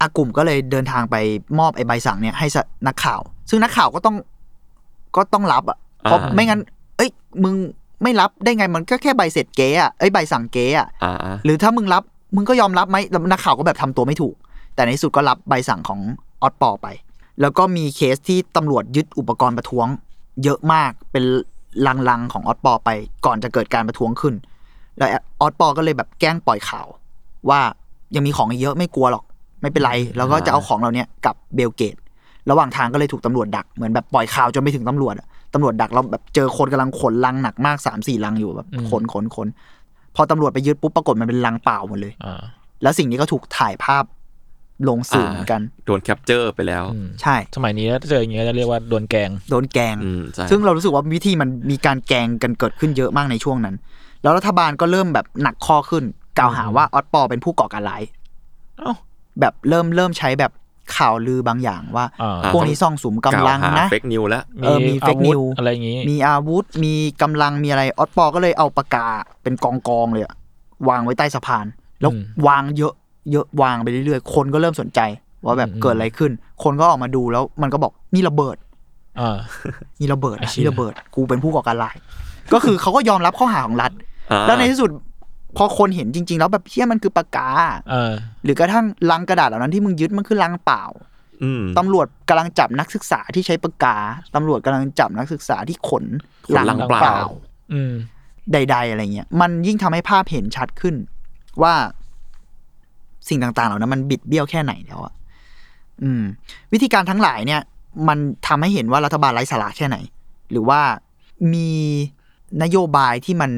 อากลุ่มก็เลยเดินทางไปมอบไอ้ใบสั่งเนี่ยให้สะนักข่าว ซึ่งนักข่าวก็ต้องก็ต้องรับอะเพราะอ่าไม่งั้น เอ้ย มึงไม่รับได้ไงมันก็แค่ใบเสร็จเก๊อะเอ้ยใบสั่งเก๊อะอ่าอ่าหรือถ้ามึงรับมึงก็ยอมรับไหมแล้วนักข่าวก็แบบทำตัวไม่ถูก แต่ในที่สุดก็รับใบสั่งของออสปอไป แล้วก็มีเคสที่ตำรวจยึดอุปกรณ์ประท้วง เยอะมากเป็นลังๆของออสปอไป ก่อนจะเกิดการประท้วงขึ้น แล้วออสปอก็เลยแบบแกล้งปล่อยข่าว ว่ายังมีของอีกเยอะไม่กลัวหรอกไม่เป็นไร แล้วก็จะเอาของเราเนี้ยกลับเบลเกรด ระหว่างทางก็เลยถูกตำรวจดักเหมือนแบบปล่อยข่าวจนไปถึงตำรวจอะตำรวจดักเราแบบเจอคนกำลังขนลังหนักมากสามสี่ลังอยู่แบบขนขนขนพอตำรวจไปยึดปุ๊บปรากฏมันเป็นลังเปล่าหมดเลยอ่าแล้วสิ่งนี้ก็ถูกถ่ายภาพ ลงสื่อเหมือนกัน โดน capture ไปแล้วอืมใช่ สมัยนี้ถ้าเจออย่างเงี้ยจะเรียกว่าโดนแกง โดนแกล้งอืมใช่ซึ่งเรารู้สึกว่าวิธีมันมีการแกล้งกันเกิดขึ้นเยอะมากในช่วงนั้น แล้วรัฐบาลก็เริ่มแบบหนักข้อขึ้น กล่าวหาว่าออสปอเป็นผู้ก่อการร้ายเอ้าแบบเริ่มเริ่มใช้แบบข่าวลือบางอย่างว่าอ่าพวกนี้ซ่องสุมกำลังนะ fake news แล้วเออมี fake อาวุธ news อะไรอย่างงี้ มีอาวุธ มีกำลังมีอะไรออสปอก็เลยเอาปากกาเป็นกองกองๆเลยอะวางไว้ใต้สะพาน แล้วอืมวางเยอะ เยอะวางไปเรื่อยๆ คนก็เริ่มสนใจ ว่าแบบอืมเกิดอะไรขึ้น คนก็ออกมาดูแล้วมันก็บอกนี่ระเบิดอ่านี่ระเบิดไอ้นะเชี่ยนี่ระเบิด กูเป็นผู้ก่อการร้าย ก็คือเขาก็ยอมรับข้อหาของรัฐอ่าแล้วในที่สุดพอคนเห็นจริง ๆ แล้วแบบเชี่ยมันคือปากกาเออหรือกระทั่งลังกระดาษเหล่านั้นที่มึงยึดมันคือลังเปล่าอืมตำรวจกำลังจับนักศึกษาที่ใช้ปากกาตำรวจกำลังจับนักศึกษาที่ขนขนลังเปล่าอืมใด ๆ อะไรเงี้ย มันยิ่งทำให้ภาพเห็นชัดขึ้น ว่า สิ่งต่างๆ เหล่านั้นมันบิดเบี้ยวแค่ไหนแล้วอะอืม วิธีการทั้งหลายเนี่ย มันทำให้เห็นว่ารัฐบาลไร้สาระแค่ไหน หรือว่ามีนโยบายที่มัน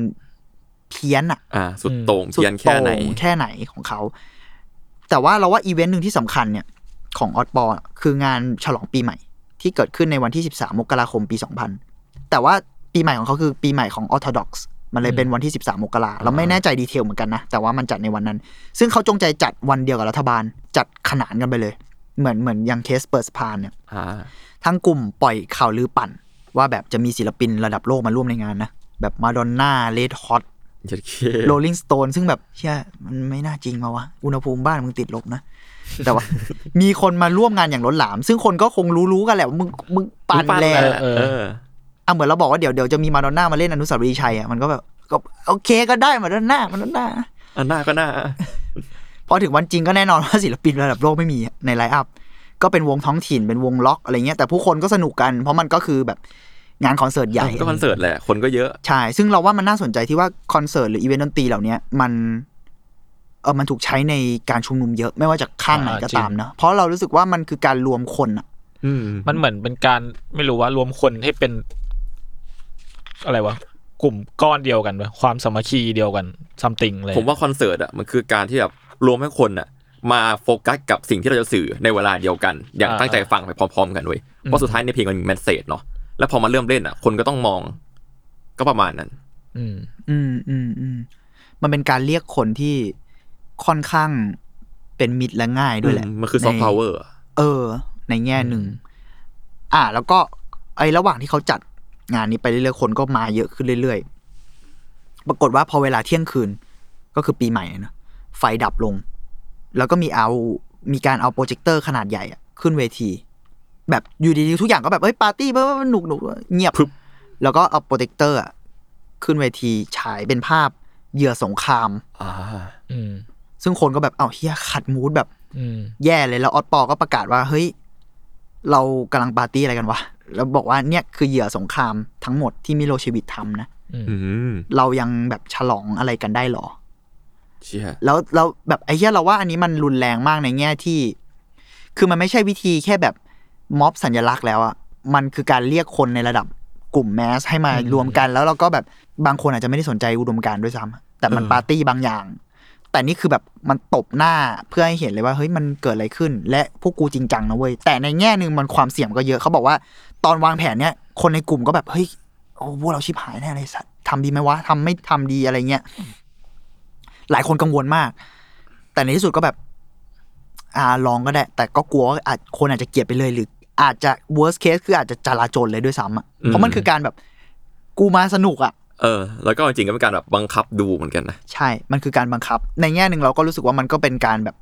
เพี้ยนอะอ่า สุดโต่งสุดเพียนแค่ไหนโต่งแค่ไหนของเขา แต่ว่าเราว่าอีเวนต์หนึ่งที่สำคัญเนี่ยของออ b บอคืองานฉลองปีใหม่ ที่เกิดขึ้นในวันที่ 13 มกราคมปี 2000 แต่ว่าปีใหม่ของเขาคือปีใหม่ของ Orthodox มันเลยเป็นวันที่ 13มกราเราไม่แน่ใจ detail เหมือนกันนะ แต่ว่ามันจัดในวันนั้น ซึ่งเขาจงใจจัดวันเดียวกับรัฐบาล จัดขนานกันไปเลย เหมือนเหมือนอย่างเคสเปิดสะพานเนี่ยอ่าทั้งกลุ่มปล่อยข่าวลือปั่น ว่าแบบจะมีศิลปินระดับโลกมาร่วมในงานนะ แบบมาดอนน่า Red Hot เจ็ดเค Rolling Stones ซึ่งแบบเชื่อมันไม่น่าจริงมาวะ อุณหภูมิบ้านมึงติดลบนะ แต่ว่า มีคนมาร่วมงานอย่างล้นหลาม ซึ่งคนก็คงรู้ๆกันแหละว่ามึงมึงปั่นแหละเออเออเอออะเหมือนเราบอกว่าเดี๋ยวเดี๋ยวจะมีมาดอนน่ามาเล่นอนุสาวรีย์ชัยอะมันก็แบบก็โอเคก็ได้มาดอนน่ามาดอนน่าอันหน้าก็น่าพอถึงวันจริงก็แน่นอนว่าศิลปินระดับโลกไม่มีใน line up ก็เป็นวงท้องถิ่นเป็นวงล็อกอะไรเงี้ยแต่ผู้คนก็สนุกกัน เพราะมันก็คือแบบงานคอนเสิร์ตใหญ่ก็คอนเสิร์ตแหละคนก็เยอะใช่ซึ่งเราว่ามันน่าสนใจที่ว่าคอนเสิร์ตหรืออีเวนต์ดนตรีเหล่านี้มันเออมันถูกใช้ในการชุมนุมเยอะไม่ว่าจากข้างไหนก็ตามเนอะเพราะเรารู้สึกว่ามันคือการรวมคนอะอืมมันเหมือนเป็นการไม่รู้ว่ารวมคนให้เป็น อะไรวะกลุ่มก้อนเดียวกันวะความสามัคคีเดียวกัน something เลยผมว่าคอนเสิร์ตอะมันคือการที่แบบรวมให้คนอะ มาโฟกัสกับสิ่งที่เราจะสื่อในเวลาเดียวกัน อย่างอ่าตั้งใจฟังไปพร้อม ๆ กันเว้ยเพราะสุดท้ายในเพลงมันมี message เนาะแล้วพอมาเริ่มเล่นอะ คนก็ต้องมอง ก็ประมาณนั้น อืม อืมอืมอืมมันเป็นการเรียกคนที่ค่อนข้างเป็นมิตรและง่ายด้วยแหละอืมมันคือซอฟต์พาวเวอร์เออ ในแง่หนึ่ง อ่า แล้วก็ไอ้ระหว่างที่เขาจัด งานนี้ไปเรื่อยๆคนก็มาเยอะขึ้นเรื่อยๆ ปรากฏว่าพอเวลาเที่ยงคืนก็คือปีใหม่นะไฟดับลง แล้วก็มีเอา มีการเอาโปรเจคเตอร์ขนาดใหญ่อะขึ้นเวที แบบอยู่ดีๆทุกอย่างก็แบบเฮ้ยปาร์ตี้เบ้อหนุกหนุกเงียบแล้วก็เอาโปรเจคเตอร์อะขึ้นเวทีฉายเป็นภาพเหยื่อสงครามอ่าอืมซึ่งคนก็แบบเอ้าเหี้ยขัด mood แบบอืมแย่เลยแล้วออสปอก็ประกาศว่า เฮ้ย เรากำลังปาร์ตี้อะไรกันวะ แล้วบอกว่าเนี่ยคือเหยื่อสงครามทั้งหมดที่มิโลเชวิชทำนะอืมเรายังแบบฉลองอะไรกันได้หรอเชี่ยแล้วเราแบบไอ้เหี้ยเราว่าอันนี้มันรุนแรงมากในแง่ที่ คือมันไม่ใช่วิธีแค่แบบม็อบสัญลักษณ์แล้วอะมันคือการเรียกคนในระดับกลุ่มแมสให้มารวมกัน แล้วเราก็แบบบางคนอาจจะไม่ได้สนใจอุดมการณ์ด้วยซ้ำแต่มันปาร์ตี้บางอย่าง แต่นี่คือแบบมันตบหน้าเพื่อให้เห็นเลยว่าเฮ้ยมันเกิดอะไรขึ้น และพวกกูจริงจังนะเว้ยแต่ในแง่หนึ่งมันความเสี่ยงก็เยอะเขาบอกว่า ตอนวางแผนเนี้ยคนในกลุ่มก็แบบเฮ้ยโอ้พวกเราชิบหายแน่เลยสัตว์ทำดีไหมวะทำไม่ทำดีอะไรเงี้ยหลายคนกังวลมาก แต่ในที่สุดก็แบบ อ่าลองก็ได้ แต่ก็กลัวว่าอาจคนอาจจะเกลียดไปเลยหรือ อาจจะ worst case คืออาจจะจลาจลเลยด้วยซ้ำอะเพราะมันคือการแบบ กูมาสนุกอะเออ แล้วก็จริงๆก็เป็นการแบบบังคับดูเหมือนกันนะใช่ มันคือการบังคับ ในแง่หนึ่งเราก็รู้สึกว่ามันก็เป็นการแบบ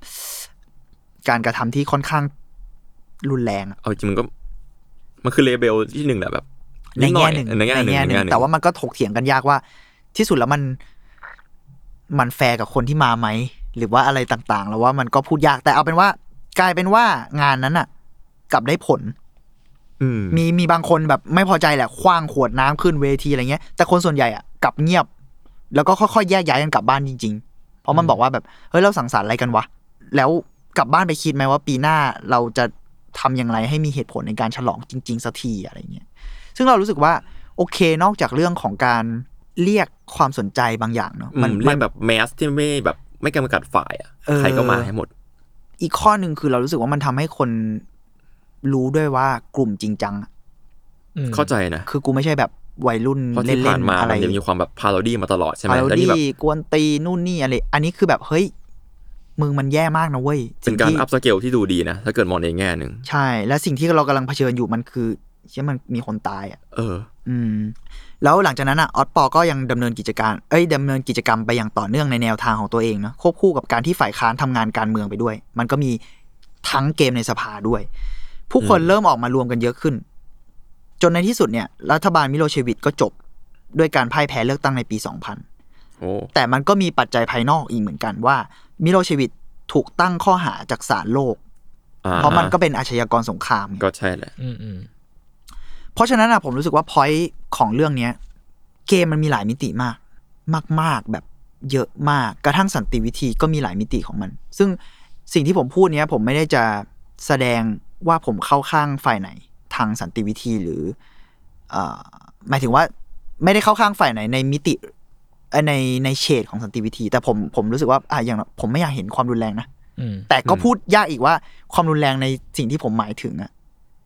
การกระทำที่ค่อนข้างรุนแรงอะเอาจริงมันก็ มันคือเลเบลที่หนึ่งแหละแบบในดหแง่อยหนึ่งในแง่หนึ่งในแง่หนึ่งแต่ว่ามันก็ถกเถียงกันยากว่า ที่สุดแล้วมัน มันแฟร์กับคนที่มาไหมหรือว่าอะไรต่างๆ แล้วว่ามันก็พูดยากแต่เอาเป็นว่า กลายเป็นว่างานนั้นอะ กลับได้ผลอืมมีมีบางคนแบบไม่พอใจแหละคว้างขวดน้ำขึ้นเวทีอะไรเงี้ย แต่คนส่วนใหญ่อะกลับเงียบ แล้วก็ค่อยๆแยกย้ายกันกลับบ้านจริงๆ เพราะมันบอกว่าแบบเฮ้ยเราสังสรรค์อะไรกันวะแล้วกลับบ้านไปคิดไหมว่าปีหน้าเราจะ ทำอย่างไรให้มีเหตุผลในการฉลองจริง ๆสักทีอะไรเงี้ยซึ่งเรารู้สึกว่าโอเคนอกจากเรื่องของการเรียกความสนใจบางอย่างเนาะมันเรียกแบบ mass ที่ไม่แบบไม่จำกัดฝ่ายอะเออใครก็มาให้หมด อีกข้อหนึ่งคือเรารู้สึกว่ามันทำให้คนรู้ด้วยว่ากลุ่มจริงจังอะอืมเข้าใจนะคือกูไม่ใช่แบบวัยรุ่นเพราะเล่ที่ผ่านๆมาอะไรมันจะมีความแบบ parody มาตลอดใช่ไหมพาโรแล้วนี่ดี้แบบกวนตีนู่นนี่อะไร อันนี้คือแบบเฮ้ย มึงมันแย่มากนะเว้ยเป็นการสิ่งที่ up scale ที่ดูดีนะ ถ้าเกิดมองในแง่หนึ่งใช่ และสิ่งที่เรากำลังเผชิญอยู่มันคือเชื่อมันมีคนตายอะเออ อืม แล้วหลังจากนั้นอะออสปอก็ยังดำเนินกิจการเอ้ยดำเนินกิจกรรมไปอย่างต่อเนื่องในแนวทางของตัวเองนะควบคู่กับการที่ฝ่ายค้านทำงานการเมืองไปด้วย มันก็มีทั้งเกมในสภาด้วย ผู้คนอืมเริ่มออกมารวมกันเยอะขึ้น จนในที่สุดเนี่ย รัฐบาลมิโลเชวิตก็จบด้วยการพ่ายแพ้เลือกตั้งในปี 2000โอ้แต่มันก็มีปัจจัยภายนอกอีกเหมือนกันว่า มิโลเชวิชถูกตั้งข้อหาจากศาลโลกอ่เพราะมันก็เป็นอาชญากรสงครามไงก็ใช่แหละอืมอืมเพราะฉะนั้นอะผมรู้สึกว่า point ของเรื่องเนี้ย เกมมันมีหลายมิติมาก มาก ๆแบบเยอะมากกระทั่งสันติวิธีก็มีหลายมิติของมัน ซึ่งสิ่งที่ผมพูดเนี้ย ผมไม่ได้จะแสดงว่าผมเข้าข้างฝ่ายไหน ทางสันติวิธีหรือเอ่อหมายถึงว่าไม่ได้เข้าข้างฝ่ายไหนในมิติเอ่อ ในในเฉดของสันติวิธี แต่ผมผมรู้สึกว่าอะอย่างผมไม่อยากเห็นความรุนแรงนะอืมแต่ก็พูดยากอีกว่าความรุนแรงในสิ่งที่ผมหมายถึงอะ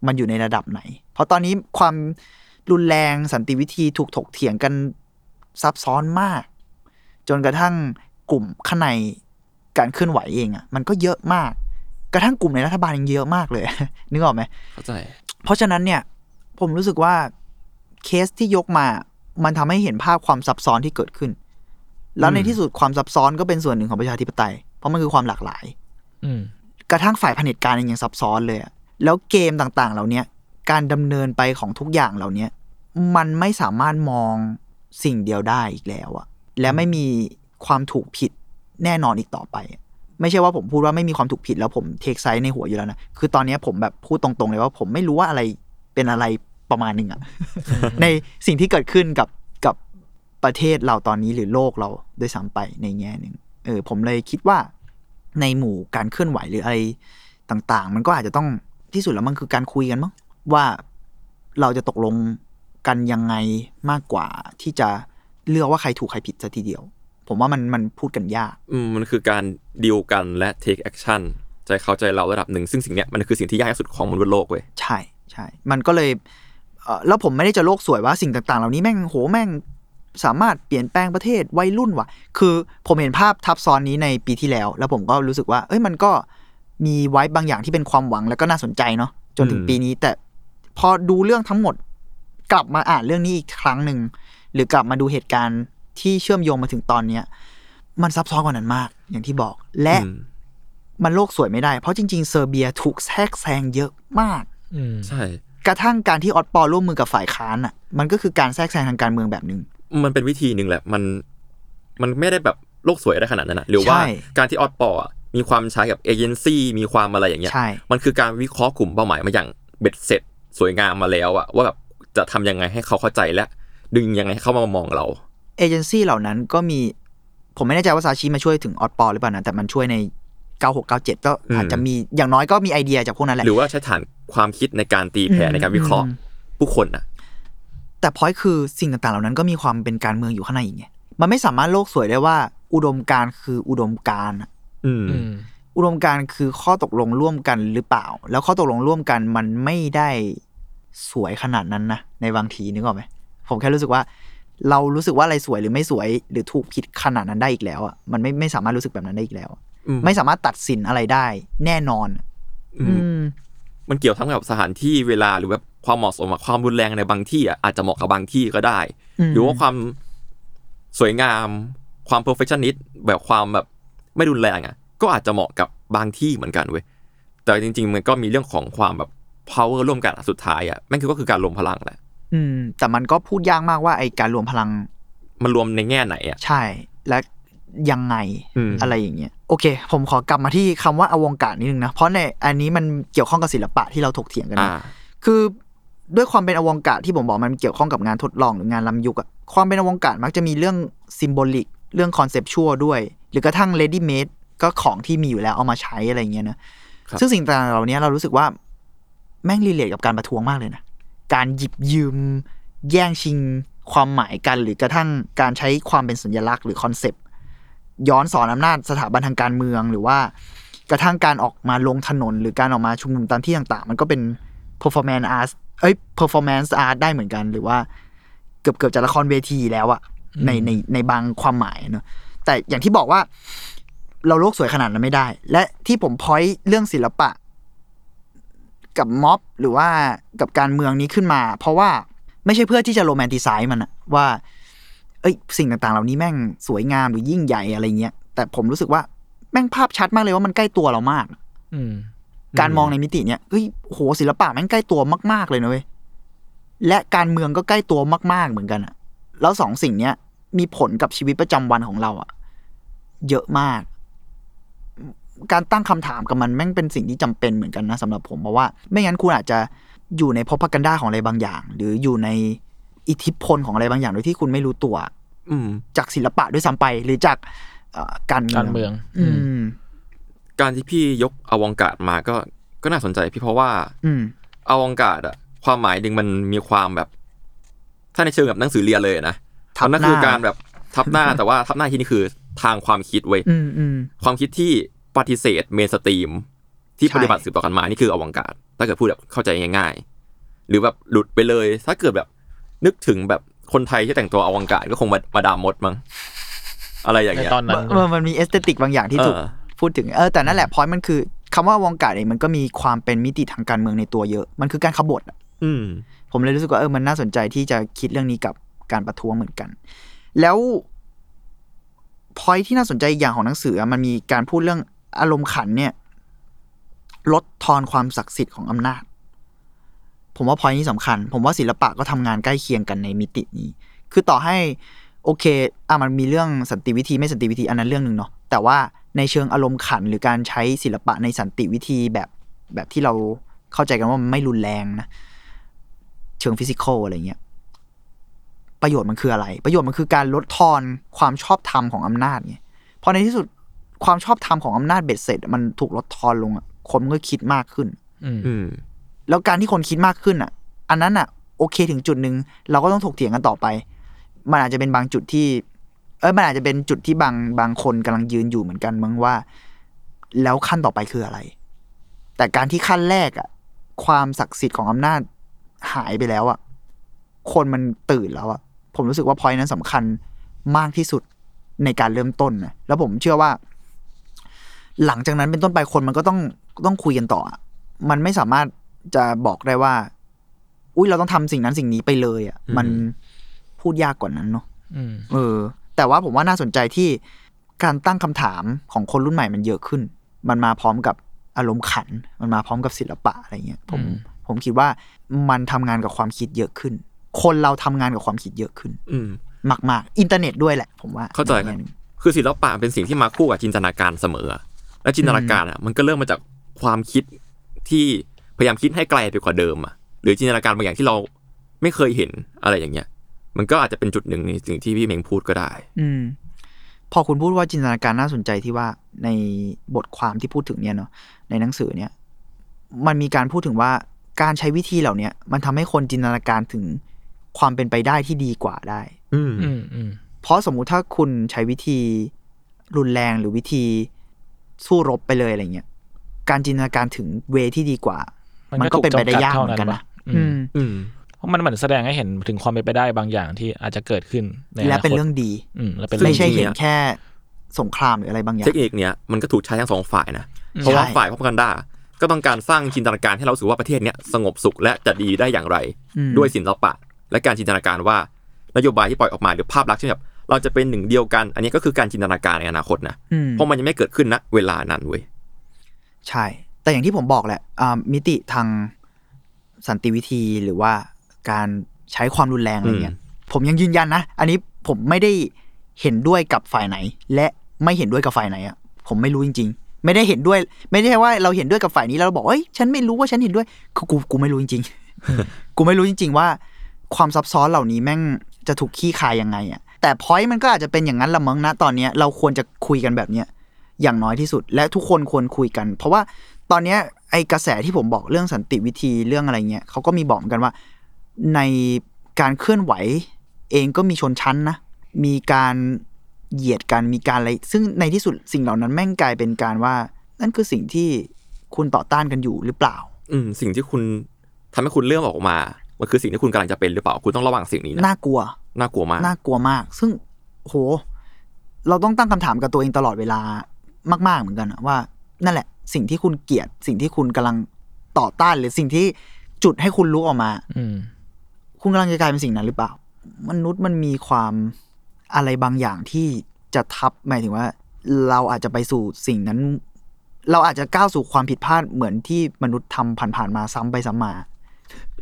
มันอยู่ในระดับไหน เพราะตอนนี้ความรุนแรงสันติวิธีถูกถกเถียงกันซับซ้อนมาก จนกระทั่งกลุ่มข้างในการเคลื่อนไหวเองอะมันก็เยอะมาก กระทั่งกลุ่มในรัฐบาลยังเยอะมากเลย นึกออกไหมเข้าใจ เพราะฉะนั้นเนี่ย ผมรู้สึกว่าเคสที่ยกมา มันทำให้เห็นภาพความซับซ้อนที่เกิดขึ้น แล้วในที่สุดความซับซ้อนก็เป็นส่วนหนึ่งของประชาธิปไตย เพราะมันคือความหลากหลาย อืมกระทั่งฝ่ายเผด็จการเองยังซับซ้อนเลยอะแล้วเกมต่างๆ เหล่าเนี้ยการดำเนินไปของทุกอย่างเหล่าเนี้ยมันไม่สามารถมองสิ่งเดียวได้อีกแล้วอะและไม่มีความถูกผิดแน่นอนอีกต่อไปอะไม่ใช่ว่าผมพูดว่าไม่มีความถูกผิดแล้วผม take side ในหัวอยู่แล้วนะ คือตอนเนี้ยผมแบบพูดตรงๆเลยว่าผมไม่รู้ว่าอะไรเป็นอะไร ประมาณหนึ่งอะในสิ่งที่เกิดขึ้นกับกับประเทศเราตอนนี้หรือโลกเราด้วยซ้ำไปในแง่หนึ่งเออผมเลยคิดว่าในหมู่การเคลื่อนไหวหรืออะไรต่าง ๆ มันก็อาจจะต้องที่สุดแล้วมันคือการคุยกันมั้งว่าเราจะตกลงกันยังไงมากกว่าที่จะเลือกว่าใครถูกใครผิดซะทีเดียว ผมว่ามันมันพูดกันยาก อืมมันคือการดีลกันและ take action ใจเขาใจเราระดับหนึ่ง ซึ่งสิ่งเนี้ยมันคือสิ่งที่ยากที่สุดของมนุษย์โลกเว้ยใช่ใช่ มันก็เลยเอ่อ แล้วผมไม่ได้จะโลกสวยว่าสิ่งต่าง ๆ เหล่านี้แม่งโหแม่งสามารถเปลี่ยนแปลงประเทศวัยรุ่นว่ะ คือผมเห็นภาพทับซ้อนนี้ในปีที่แล้ว แล้วผมก็รู้สึกว่า เอ้ยมันก็มีไว้บางอย่างที่เป็นความหวังแล้วก็น่าสนใจเนาะจนถึงอืมปีนี้ แต่พอดูเรื่องทั้งหมดกลับมาอ่านเรื่องนี้อีกครั้งหนึ่งหรือกลับมาดูเหตุการณ์ที่เชื่อมโยงมาถึงตอนเนี้ยมันซับซ้อนกว่านั้นมาก อย่างที่บอก และอืมมันโลกสวยไม่ได้ เพราะจริง ๆ เซอร์เบียถูกแทรกแซงเยอะมากอืมใช่ กระทั่งการที่ออสปอร่วมมือกับฝ่ายค้านอะ มันก็คือการแทรกแซงทางการเมืองแบบหนึ่งมันเป็นวิธีหนึ่งแหละ มันมันไม่ได้แบบโลกสวยได้ขนาดนั้นนะหรือว่าใช่การที่ออดปออะมีความใช้กับเอเจนซี่มีความอะไรอย่างเงี้ยใช่มันคือการวิเคราะห์กลุ่มเป้าหมายมาอย่างเบ็ดเสร็จสวยงามมาแล้วอะว่าแบบจะทำยังไงให้เขาเข้าใจและ ดึงยังไงให้เขามามองเราเอเจนซี่เหล่านั้นก็มี ผมไม่แน่ใจว่าซาชิมาช่วยถึงออดปอหรือเปล่านะแต่มันช่วยใน 9697 ก็อืมอาจจะมีอย่างน้อยก็มีไอเดียจากพวกนั้นแหละ หรือว่าใช้ฐานความคิดในการตีแผ่อืมในการวิเคราะห์อืมผู้คนอะแต่พอยคือสิ่งต่างๆ เหล่านั้นก็มีความเป็นการเมืองอยู่ข้างในอีกไงมันไม่สามารถโลกสวยได้ว่า อุดมการณ์คืออุดมการณ์อะอืมอืมอุดมการณ์คือข้อตกลงร่วมกันหรือเปล่า แล้วข้อตกลงร่วมกันมันไม่ได้สวยขนาดนั้นนะในบางทีนึกออกไหมผมแค่รู้สึกว่า เรารู้สึกว่าอะไรสวยหรือไม่สวย หรือถูกผิดขนาดนั้นได้อีกแล้วอะมันไม่ไม่สามารถรู้สึกแบบนั้นได้อีกแล้วอะอืม ไม่สามารถตัดสินอะไรได้ แน่นอนอืมอืม มันเกี่ยวทั้งกับสถานที่เวลาหรือแบบความเหมาะสมอะความรุนแรงในบางที่อะอาจจะเหมาะกับบางที่ก็ได้อืมหรือว่าความสวยงามความ perfectionist แบบความแบบไม่รุนแรงอะก็อาจจะเหมาะกับบางที่เหมือนกันเว้ยแต่จริง ๆ มันก็มีเรื่องของความแบบ power ร่วมกันอะสุดท้ายอะแม่งคือก็คือการรวมพลังแหละอืม แต่มันก็พูดยากมากว่าไอการรวมพลัง มันรวมในแง่ไหนอะใช่ และ ยังไงอืมอะไรอย่างเงี้ยโอเค ผมขอกลับมาที่คำว่า avant-garde นิดนึงนะ เพราะในอันนี้มันเกี่ยวข้องกับศิลปะที่เราถกเถียงกันอ่านะคือด้วยความเป็น avant-garde ที่ผมบอกมันเกี่ยวข้องกับงานทดลองหรืองานล้ำยุคอะความเป็น avant-garde มักจะมีเรื่อง symbolic เรื่อง conceptual ด้วย หรือกระทั่ง ready-made ก็ของที่มีอยู่แล้วเอามาใช้อะไรอย่างเงี้ยนะครับซึ่งสิ่งต่างๆเหล่านี้เรารู้สึกว่าแม่ง relate กับการประท้วงมากเลยนะ การหยิบยืม แย่งชิง ความหมายกัน หรือกระทั่งการใช้ความเป็นสัญลักษณ์หรือคอนเซปต์ ย้อนศรอำนาจสถาบันทางการเมืองหรือว่ากระทั่งการออกมาลงถนน หรือการออกมาชุมนุมตามที่ต่างๆ มันก็เป็น performance art เอ้ย performance art ได้เหมือนกัน หรือว่าเกือบเกือบจะละครเวทีแล้วอะในในในบางความหมายเนอะแต่อย่างที่บอกว่าเราโลกสวยขนาดนั้นไม่ได้ และที่ผมพอยเรื่องศิลปะ กับม็อบหรือว่ากับการเมืองนี้ขึ้นมา เพราะว่าไม่ใช่เพื่อที่จะโรแมนติไซส์มันอะว่า เอ้ยสิ่งต่างๆ เหล่านี้แม่งสวยงามหรือยิ่งใหญ่อะไรเงี้ย แต่ผมรู้สึกว่าแม่งภาพชัดมากเลยว่ามันใกล้ตัวเรามาก อืมการมองในมิติเนี้ยเฮ้ยโหศิลปะแม่งใกล้ตัวมาก ๆ เลยนะเว้ย และการเมืองก็ใกล้ตัวมาก ๆ เหมือนกันอะแล้วสองสิ่งเนี้ย มีผลกับชีวิตประจำวันของเราอะเยอะมาก การตั้งคำถามกับมันแม่งเป็นสิ่งที่จำเป็นเหมือนกันนะสำหรับผมเพราะว่า ไม่งั้นคุณอาจจะอยู่ในพพกันด้าของอะไรบางอย่าง หรืออยู่ใน อิทธิพลของอะไรบางอย่างโดยที่คุณไม่รู้ตัว อืม จากศิลปะด้วยซ้ำไป หรือจากเอ่อการเมืองการเมือง อืม การที่พี่ยกอวองการดมาก็ก็น่าสนใจพี่เพราะว่า อืมอวองการดอะความหมายหนึ่งมันมีความแบบ ถ้าในเชิงแบบหนังสือเรียนเลยนะทับนั่นหน้าคือการแบบทับหน้าแต่ว่าทับหน้าที่นี่คือทางความคิดเว้ยอืมอืมความคิดที่ปฏิเสธเมนสตรีม ที่ใช่ปฏิบัติสืบต่อกันมานี่คืออวองการดถ้าเกิดพูดแบบเข้าใจง่ายๆ หรือแบบหลุดไปเลย ถ้าเกิดแบบ นึกถึงแบบคนไทยที่แต่งตัวอวองการดก็คงมามาดามมดมั้งอะไรอย่างในเงี้ยตอนนั้นมันมันมี aesthetic บางอย่างที่ถูกเออพูดถึงเออแต่นั่นแหละพอยมันคือคำว่าวงการเองมันก็มีความเป็นมิติทางการเมืองในตัวเยอะ มันคือการขบฏอะอืมผมเลยรู้สึกว่าเออมันน่าสนใจที่จะคิดเรื่องนี้กับการประท้วงเหมือนกัน แล้วพอยที่น่าสนใจอีกอย่างของหนังสืออะมันมีการพูดเรื่องอารมณ์ขันเนี่ย ลดทอนความศักดิ์สิทธิ์ของอำนาจ ผมว่าพอยนี้สำคัญ ผมว่าศิลปะก็ทำงานใกล้เคียงกันในมิตินี้ คือต่อให้โอเคอะมันมีเรื่องสันติวิธีไม่สันติวิธีอันนั้นเรื่องหนึ่งเนาะแต่ว่าในเชิงอารมณ์ขันหรือการใช้ศิลปะในสันติวิธีแบบแบบที่เราเข้าใจกันว่ามันไม่รุนแรงนะเชิงฟิสิกอลอะไรเงี้ยประโยชน์มันคืออะไร ประโยชน์มันคือการลดทอนความชอบธรรมของอำนาจไงเพราะในที่สุดความชอบธรรมของอำนาจเบ็ดเสร็จ มันถูกลดทอนลงอะคนมันก็คิดมากขึ้น อืมอืม แล้วการที่คนคิดมากขึ้นอะ อันนั้นอะ โอเคถึงจุดหนึ่งเราก็ต้องถกเถียงกันต่อไป มันอาจจะเป็นบางจุดที่ เอ้ยมันอาจจะเป็นจุดที่บางบางคนกำลังยืนอยู่เหมือนกันมั้งว่า แล้วขั้นต่อไปคืออะไร แต่การที่ขั้นแรกอะ ความศักดิ์สิทธิ์ของอำนาจหายไปแล้วอะ คนมันตื่นแล้วอะผมรู้สึกว่าพอยนั้นสำคัญมากที่สุดในการเริ่มต้นนะแล้วผมเชื่อว่า หลังจากนั้นเป็นต้นไปคนมันก็ต้องต้องคุยกันต่ออะมันไม่สามารถ จะบอกได้ว่า อุ้ยเราต้องทำสิ่งนั้นสิ่งนี้ไปเลยอะอืมมันพูดยากกว่านั้นเนาะอืมเออ แต่ว่าผมว่าน่าสนใจที่การตั้งคำถามของคนรุ่นใหม่มันเยอะขึ้น มันมาพร้อมกับอารมณ์ขัน มันมาพร้อมกับศิลปะอะไรเงี้ย ผมอืมผมคิดว่ามันทำงานกับความคิดเยอะขึ้น คนเราทำงานกับความคิดเยอะขึ้น อืมมากๆอินเทอร์เน็ตด้วยแหละ ผมว่า เข้าใจในครัแง่บหนึ่งคือศิลปะเป็นสิ่งที่มาคู่กับจินตนาการเสมอ และจินตนาการอะมันก็เริ่มมาจากความคิดที่ พยายามคิดให้ไกลไปกว่าเดิมอะหรือจินตนาการบางอย่างที่เราไม่เคยเห็นอะไรอย่างเงี้ย มันก็อาจจะเป็นจุดหนึ่งในสิ่งที่พี่เมงพูดก็ได้ อืม พอคุณพูดว่าจินตนาการน่าสนใจที่ว่าในบทความที่พูดถึงเนี่ยเนาะในหนังสือเนี่ย มันมีการพูดถึงว่าการใช้วิธีเหล่าเนี้ยมันทำให้คนจินตนาการถึงความเป็นไปได้ที่ดีกว่าได้อืมอืมอืมเพราะสมมุติถ้าคุณใช้วิธีรุนแรงหรือวิธีสู้รบไปเลยอะไรเงี้ยการจินตนาการถึงเวที่ดีกว่า มันก็เป็นไปได้ยากเหมือนกันนะอือืมมอืมเพราะมันเหมือนแสดงให้เห็นถึงความเป็นไปได้บางอย่างที่อาจจะเกิดขึ้นในและเป็นาคตเรื่องดี อืมและเป็นไม่ใช่รื่องดีเห็นแค่สงครามหรืออะไรบางอย่างเทคนิคเนี้ยมันก็ถูกใช้ทั้งสองฝ่ายนะเพราะว่าใช่ฝ่ายพอกันดาก็ต้องการสร้างจินตนาการให้เรารู้สึกว่าประเทศเนี้ยสงบสุขและจะดีได้อย่างไรอืมด้วยศิลปะ และการจินตนาการว่านโยบายที่ปล่อยออกมาหรือภาพลักษณ์ที่แบบเราจะเป็นหนึ่งเดียวกัน อันนี้ก็คือการจินตนาการในอนาคตนะอืมเพราะมันยังไม่เกิดขึ้นณเวลานั้นเว้ยใช่ แต่อย่างที่ผมบอกแหละอ่ามิติทางสันติวิธีหรือว่าการใช้ความรุนแรงอะไรเงี้ยผมยังยืนยันนะ อันนี้ผมไม่ได้เห็นด้วยกับฝ่ายไหน และไม่เห็นด้วยกับฝ่ายไหนอะผมไม่รู้จริง ๆ ไม่ได้เห็นด้วย ไม่ได้ว่าเราเห็นด้วยกับฝ่ายนี้แล้วเราบอกเอ้ยฉันไม่รู้ว่าฉันเห็นด้วยคือกูกูไม่รู้จริง ๆ กูไม่รู้จริง ๆ ว่า ความซับซ้อนเหล่านี้แม่งจะถูกขี้คายยังไงอะแต่พอยต์มันก็อาจจะเป็นอย่างนั้นละมั้งนะตอนเนี้ยเราควรจะคุยกันแบบเนี้ยอย่างน้อยที่สุด และทุกคนควรคุยกัน เพราะว่า ตอนเนี้ยไอกระแสที่ผมบอกเรื่องสันติวิธีเรื่องอะไรเงี้ยเขาก็มีบอกเหมือนกันว่า ในการเคลื่อนไหว เองก็มีชนชั้นนะมีการเหยียดกันมีการอะไร ซึ่งในที่สุดสิ่งเหล่านั้นแม่งกลายเป็นการว่า นั่นคือสิ่งที่คุณต่อต้านกันอยู่หรือเปล่า อืมสิ่งที่คุณทำให้คุณเลื่อมออกมา มันคือสิ่งที่คุณกำลังจะเป็นหรือเปล่า คุณต้องระวังสิ่งนี้นะน่ากลัว น่ากลัวมาก น่ากลัวมาก ซึ่งโห เราต้องตั้งคำถามกับตัวเองตลอดเวลามาก ๆเหมือนกันอะว่า นั่นแหละ สิ่งที่คุณเกลียด สิ่งที่คุณกำลังต่อต้าน หรือสิ่งที่จุดให้คุณรู้ออกมา อืมคุณกำลังจะกลายเป็นสิ่งนั้นหรือเปล่า มนุษย์มันมีความอะไรบางอย่างที่จะทับหมายถึงว่า เราอาจจะไปสู่สิ่งนั้น เราอาจจะก้าวสู่ความผิดพลาดเหมือนที่มนุษย์ทำผ่านๆมาซ้ำไปซ้ำมา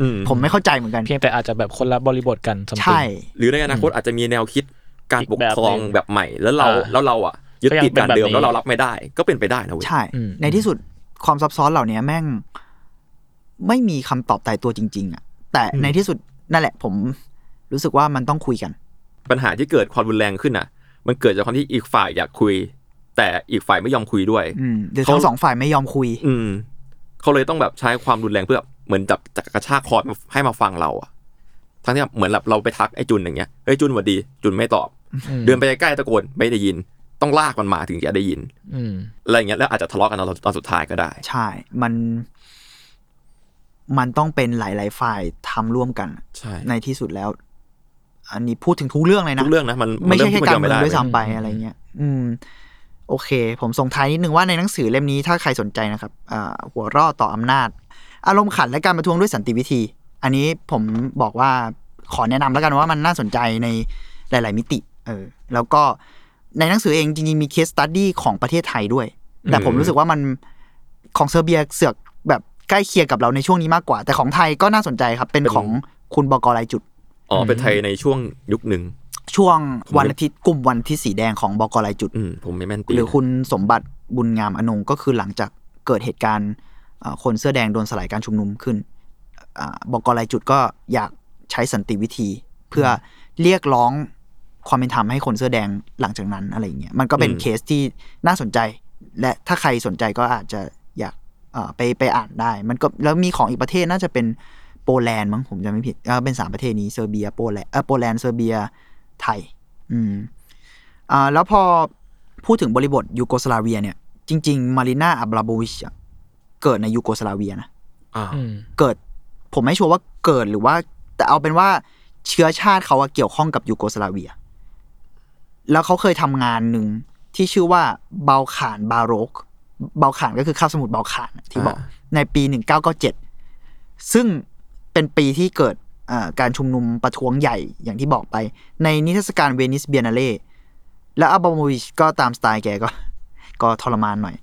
อืมผมไม่เข้าใจเหมือนกัน เพียงแต่อาจจะแบบคนละบริบทกันสมใช่ หรือในอนาคตอาจจะมีแนวคิดการปกครองอีกแบบหนึ่งแบบใหม่แล้วเราอ่าแล้วเราอะ ยึดติดการเดิมก็ยังเป็นแบบนี้แล้วเรารับไม่ได้ ก็เป็นไปได้นะเว้ยใช่อืมในที่สุดความซับซ้อนเหล่านี้แม่ง ไม่มีคำตอบตายตัวจริง ๆอะแต่ในที่สุดนั่นแหละ ผมรู้สึกว่ามันต้องคุยกัน ปัญหาที่เกิดความรุนแรงขึ้นน่ะ มันเกิดจากความที่อีกฝ่ายอยากคุย แต่อีกฝ่ายไม่ยอมคุยด้วยอืมเดี๋ยวทั้งสองฝ่ายไม่ยอมคุย อืมเขาเลยต้องแบบใช้ความรุนแรงเพื่อเหมือนจับจับกระชากคอให้มาฟังเราอะทั้งที่แบบเหมือนแบบเราไปทักไอ้จุนอย่างเงี้ยเฮ้ยจุนหวัดดี จุนไม่ตอบ เดินไปใกล้ๆตะโกนไม่ได้ยิน ต้องลากมันมาถึงจะได้ยิน อืมอะไรอย่างเงี้ยแล้วอาจจะทะเลาะกันตอนตอนสุดท้ายก็ได้ ใช่ มัน มันต้องเป็นหลาย ๆ ฝ่ายทำร่วมกัน ใช่ ในที่สุดแล้ว อันนี้พูดถึงทุกเรื่องเลยนะ ทุกเรื่องนะ มันไม่ใช่นแค่พูดการนเมืดีองวด้วยไม่ไซ้ำไปอะไรเงี้ย อืม โอเค ผมส่งท้ายนิดนึงว่าในหนังสือเล่มนี้ถ้าใครสนใจนะครับอ่าหัวเรอต่ออำนาจ อารมณ์ขันและการประท้วงด้วยสันติวิธี อันนี้ผมบอกว่าขอแนะนำแล้วกันว่ามันน่าสนใจในหลาย ๆ มิติ เออ แล้วก็ ในหนังสือเองจริงๆมีเคสตัดดี้ของประเทศไทยด้วย แต่ผมรู้สึกว่ามันของเซอร์เบียเสือกแบบใกล้เคียงกับเราในช่วงนี้มากกว่า แต่ของไทยก็น่าสนใจครับ เป็นของคุณบกรายจุดอ๋อเป็นไทยในช่วงยุคหนึ่งช่วงวันอาทิตย์กลุ่มวันอาทิตย์สีแดงของบกรายจุดอืมผมไม่แม่นปีหรือคุณสมบัติบุญงามอนงก็คือหลังจากเกิดเหตุการณ์อ่าคนเสื้อแดงโดนสลายการชุมนุมขึ้นอาบกรายจุดก็อยากใช้สันติวิธี เพื่อเรียกร้อง ความเป็นธรรมให้คนเสื้อแดงหลังจากนั้นอะไรอย่างเงี้ยมันก็เป็นเคสที่น่าสนใจ และถ้าใครสนใจก็อาจจะอยากเอ่อไปไปอ่านได้ มันก็แล้วมีของอีกประเทศน่าจะเป็นโปแลนด์มั้งผมจำไม่ผิดเออเป็นสามประเทศนี้เซอร์เบียโปแลนด์เออโปแลนด์เซอร์เบียไทย อืมอ่าแล้วพอพูดถึงบริบทยูโกสลาเวียเนี่ย จริง ๆ มารินาอับราโมวิชอะเกิดในยูโกสลาเวียนะอ่าอืมเกิดผมไม่ชัวร์ว่าเกิดหรือว่า แต่เอาเป็นว่าเชื้อชาติเขาอะเกี่ยวข้องกับยูโกสลาเวีย แล้วเขาเคยทำงานหนึ่งที่ชื่อว่าเบาขานบาโรก เบาขานก็คือข้าวสมุทรเบาขานอะที่บอกในปี1997ซึ่งเป็นปีที่เกิดอ่าการชุมนุมประท้วงใหญ่อย่างที่บอกไป ในนิทรรศการเวนิสเบียนาเล่แล้วอัลบาโมวิชก็ตามสไตล์แกก็ ก็ทรมานหน่อย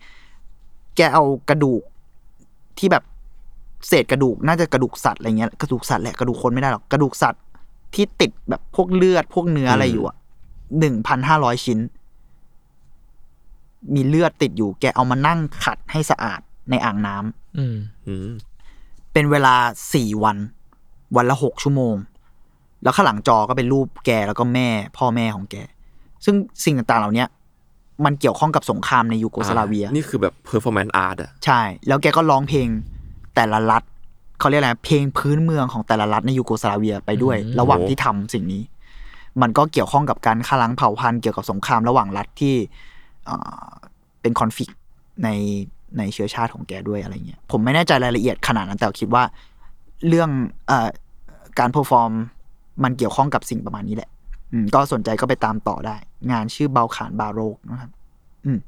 แกเอากระดูกที่แบบเศษกระดูกน่าจะกระดูกสัตว์อะไรเงี้ยกระดูกสัตว์แหละกระดูกคนไม่ได้หรอกกระดูกสัตว์ที่ติดแบบพวกเลือดพวกเนื้ออะไรอยู่อะ หนึ่งพันห้าร้อยชิ้น มีเลือดติดอยู่ แกเอามานั่งขัดให้สะอาดในอ่างน้ำอืมอืมเป็นเวลาสี่วัน วันละหกชั่วโมง แล้วข้างหลังจอก็เป็นรูปแกแล้วก็แม่ พ่อแม่ของแก ซึ่งสิ่งต่างๆเหล่าเนี้ยมันเกี่ยวข้องกับสงครามในยูโกสลาเวีย นี่คือแบบ performance art อะใช่ แล้วแกก็ร้องเพลงแต่ละรัฐเขาเรียกอะไรนะเพลงพื้นเมืองของแต่ละรัฐในยูโกสลาเวียไปด้วยอืมระหว่างที่ทำสิ่งนี้ มันก็เกี่ยวข้องกับการฆ่าล้างเผ่าพันธุ์เกี่ยวกับสงครามระหว่างรัฐที่เอ่อเป็นคอนฟ lict ในในเชื้อชาติของแกด้วยอะไรเงี้ยผมไม่แน่ใจรายละเอียดขนาดนั้นแต่คิดว่าเรื่องเอ่อการ perform มันเกี่ยวข้องกับสิ่งประมาณนี้แหละ อืม ก็สนใจก็ไปตามต่อได้ งานชื่อเบาขานบาโรกนะครับ อืม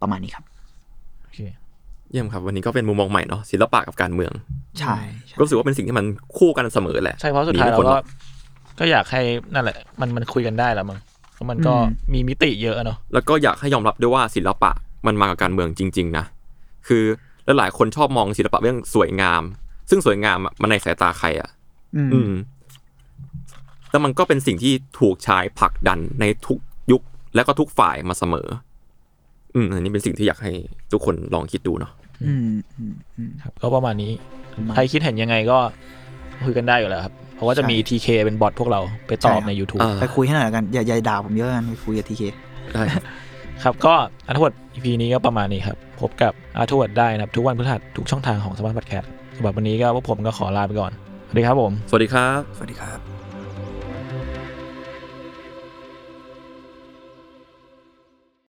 ประมาณนี้ครับโอเคเยี่ยมครับ วันนี้ก็เป็นมุมมองใหม่เนาะศิลปะกับการเมือง ใช่ใช่ก็รู้สึกว่าเป็นสิ่งที่มันคู่กันเสมอแหละ ใช่เพราะสุดท้ายหเราไม่พ้นหก็รอ กก็อยากให้นั่นแหละ มันมันคุยกันได้แล้วมั้งเพราะมันก็อืมมีมิติเยอะเนาะแล้วก็อยากให้ยอมรับด้วยว่าศิลปะมันมากับการเมืองจริง ๆ นะ คือหลายๆคนชอบมองศิลปะเรื่องสวยงาม ซึ่งสวยงามอะมันในสายตาใครอะอืมอืมแล้วมันก็เป็นสิ่งที่ถูกใช้ผลักดันในทุกยุคและก็ทุกฝ่ายมาเสมอ อืมอันนี้เป็นสิ่งที่อยากให้ทุกคนลองคิดดูเนาะอืมอืมอืมครับ ก็ประมาณนี้ประมาณใครคิดเห็นยังไงก็คุยกันได้อยู่แล้วครับเพ ราะว่าจะมีใช่ TK เป็นบอทพวกเราไปตอบใช่ครับใน YouTube อ่าไปคุยให้หน่อยละกัน อย่าอย่าด่าผมเยอะกันไปคุยกับทีเคได้ครับครับก็อันทั้งหมด EP นี้ก็ประมาณนี้ครับ พบกับอาร์ทวดได้นะครับ ทุกวันพฤหัสทุกช่องทางของ Salmon Podcastสำหรับวันนี้ก็พวกผมก็ขอลาไปก่อน สวัสดีครับผม สวัสดีครับ สวัสดีครับ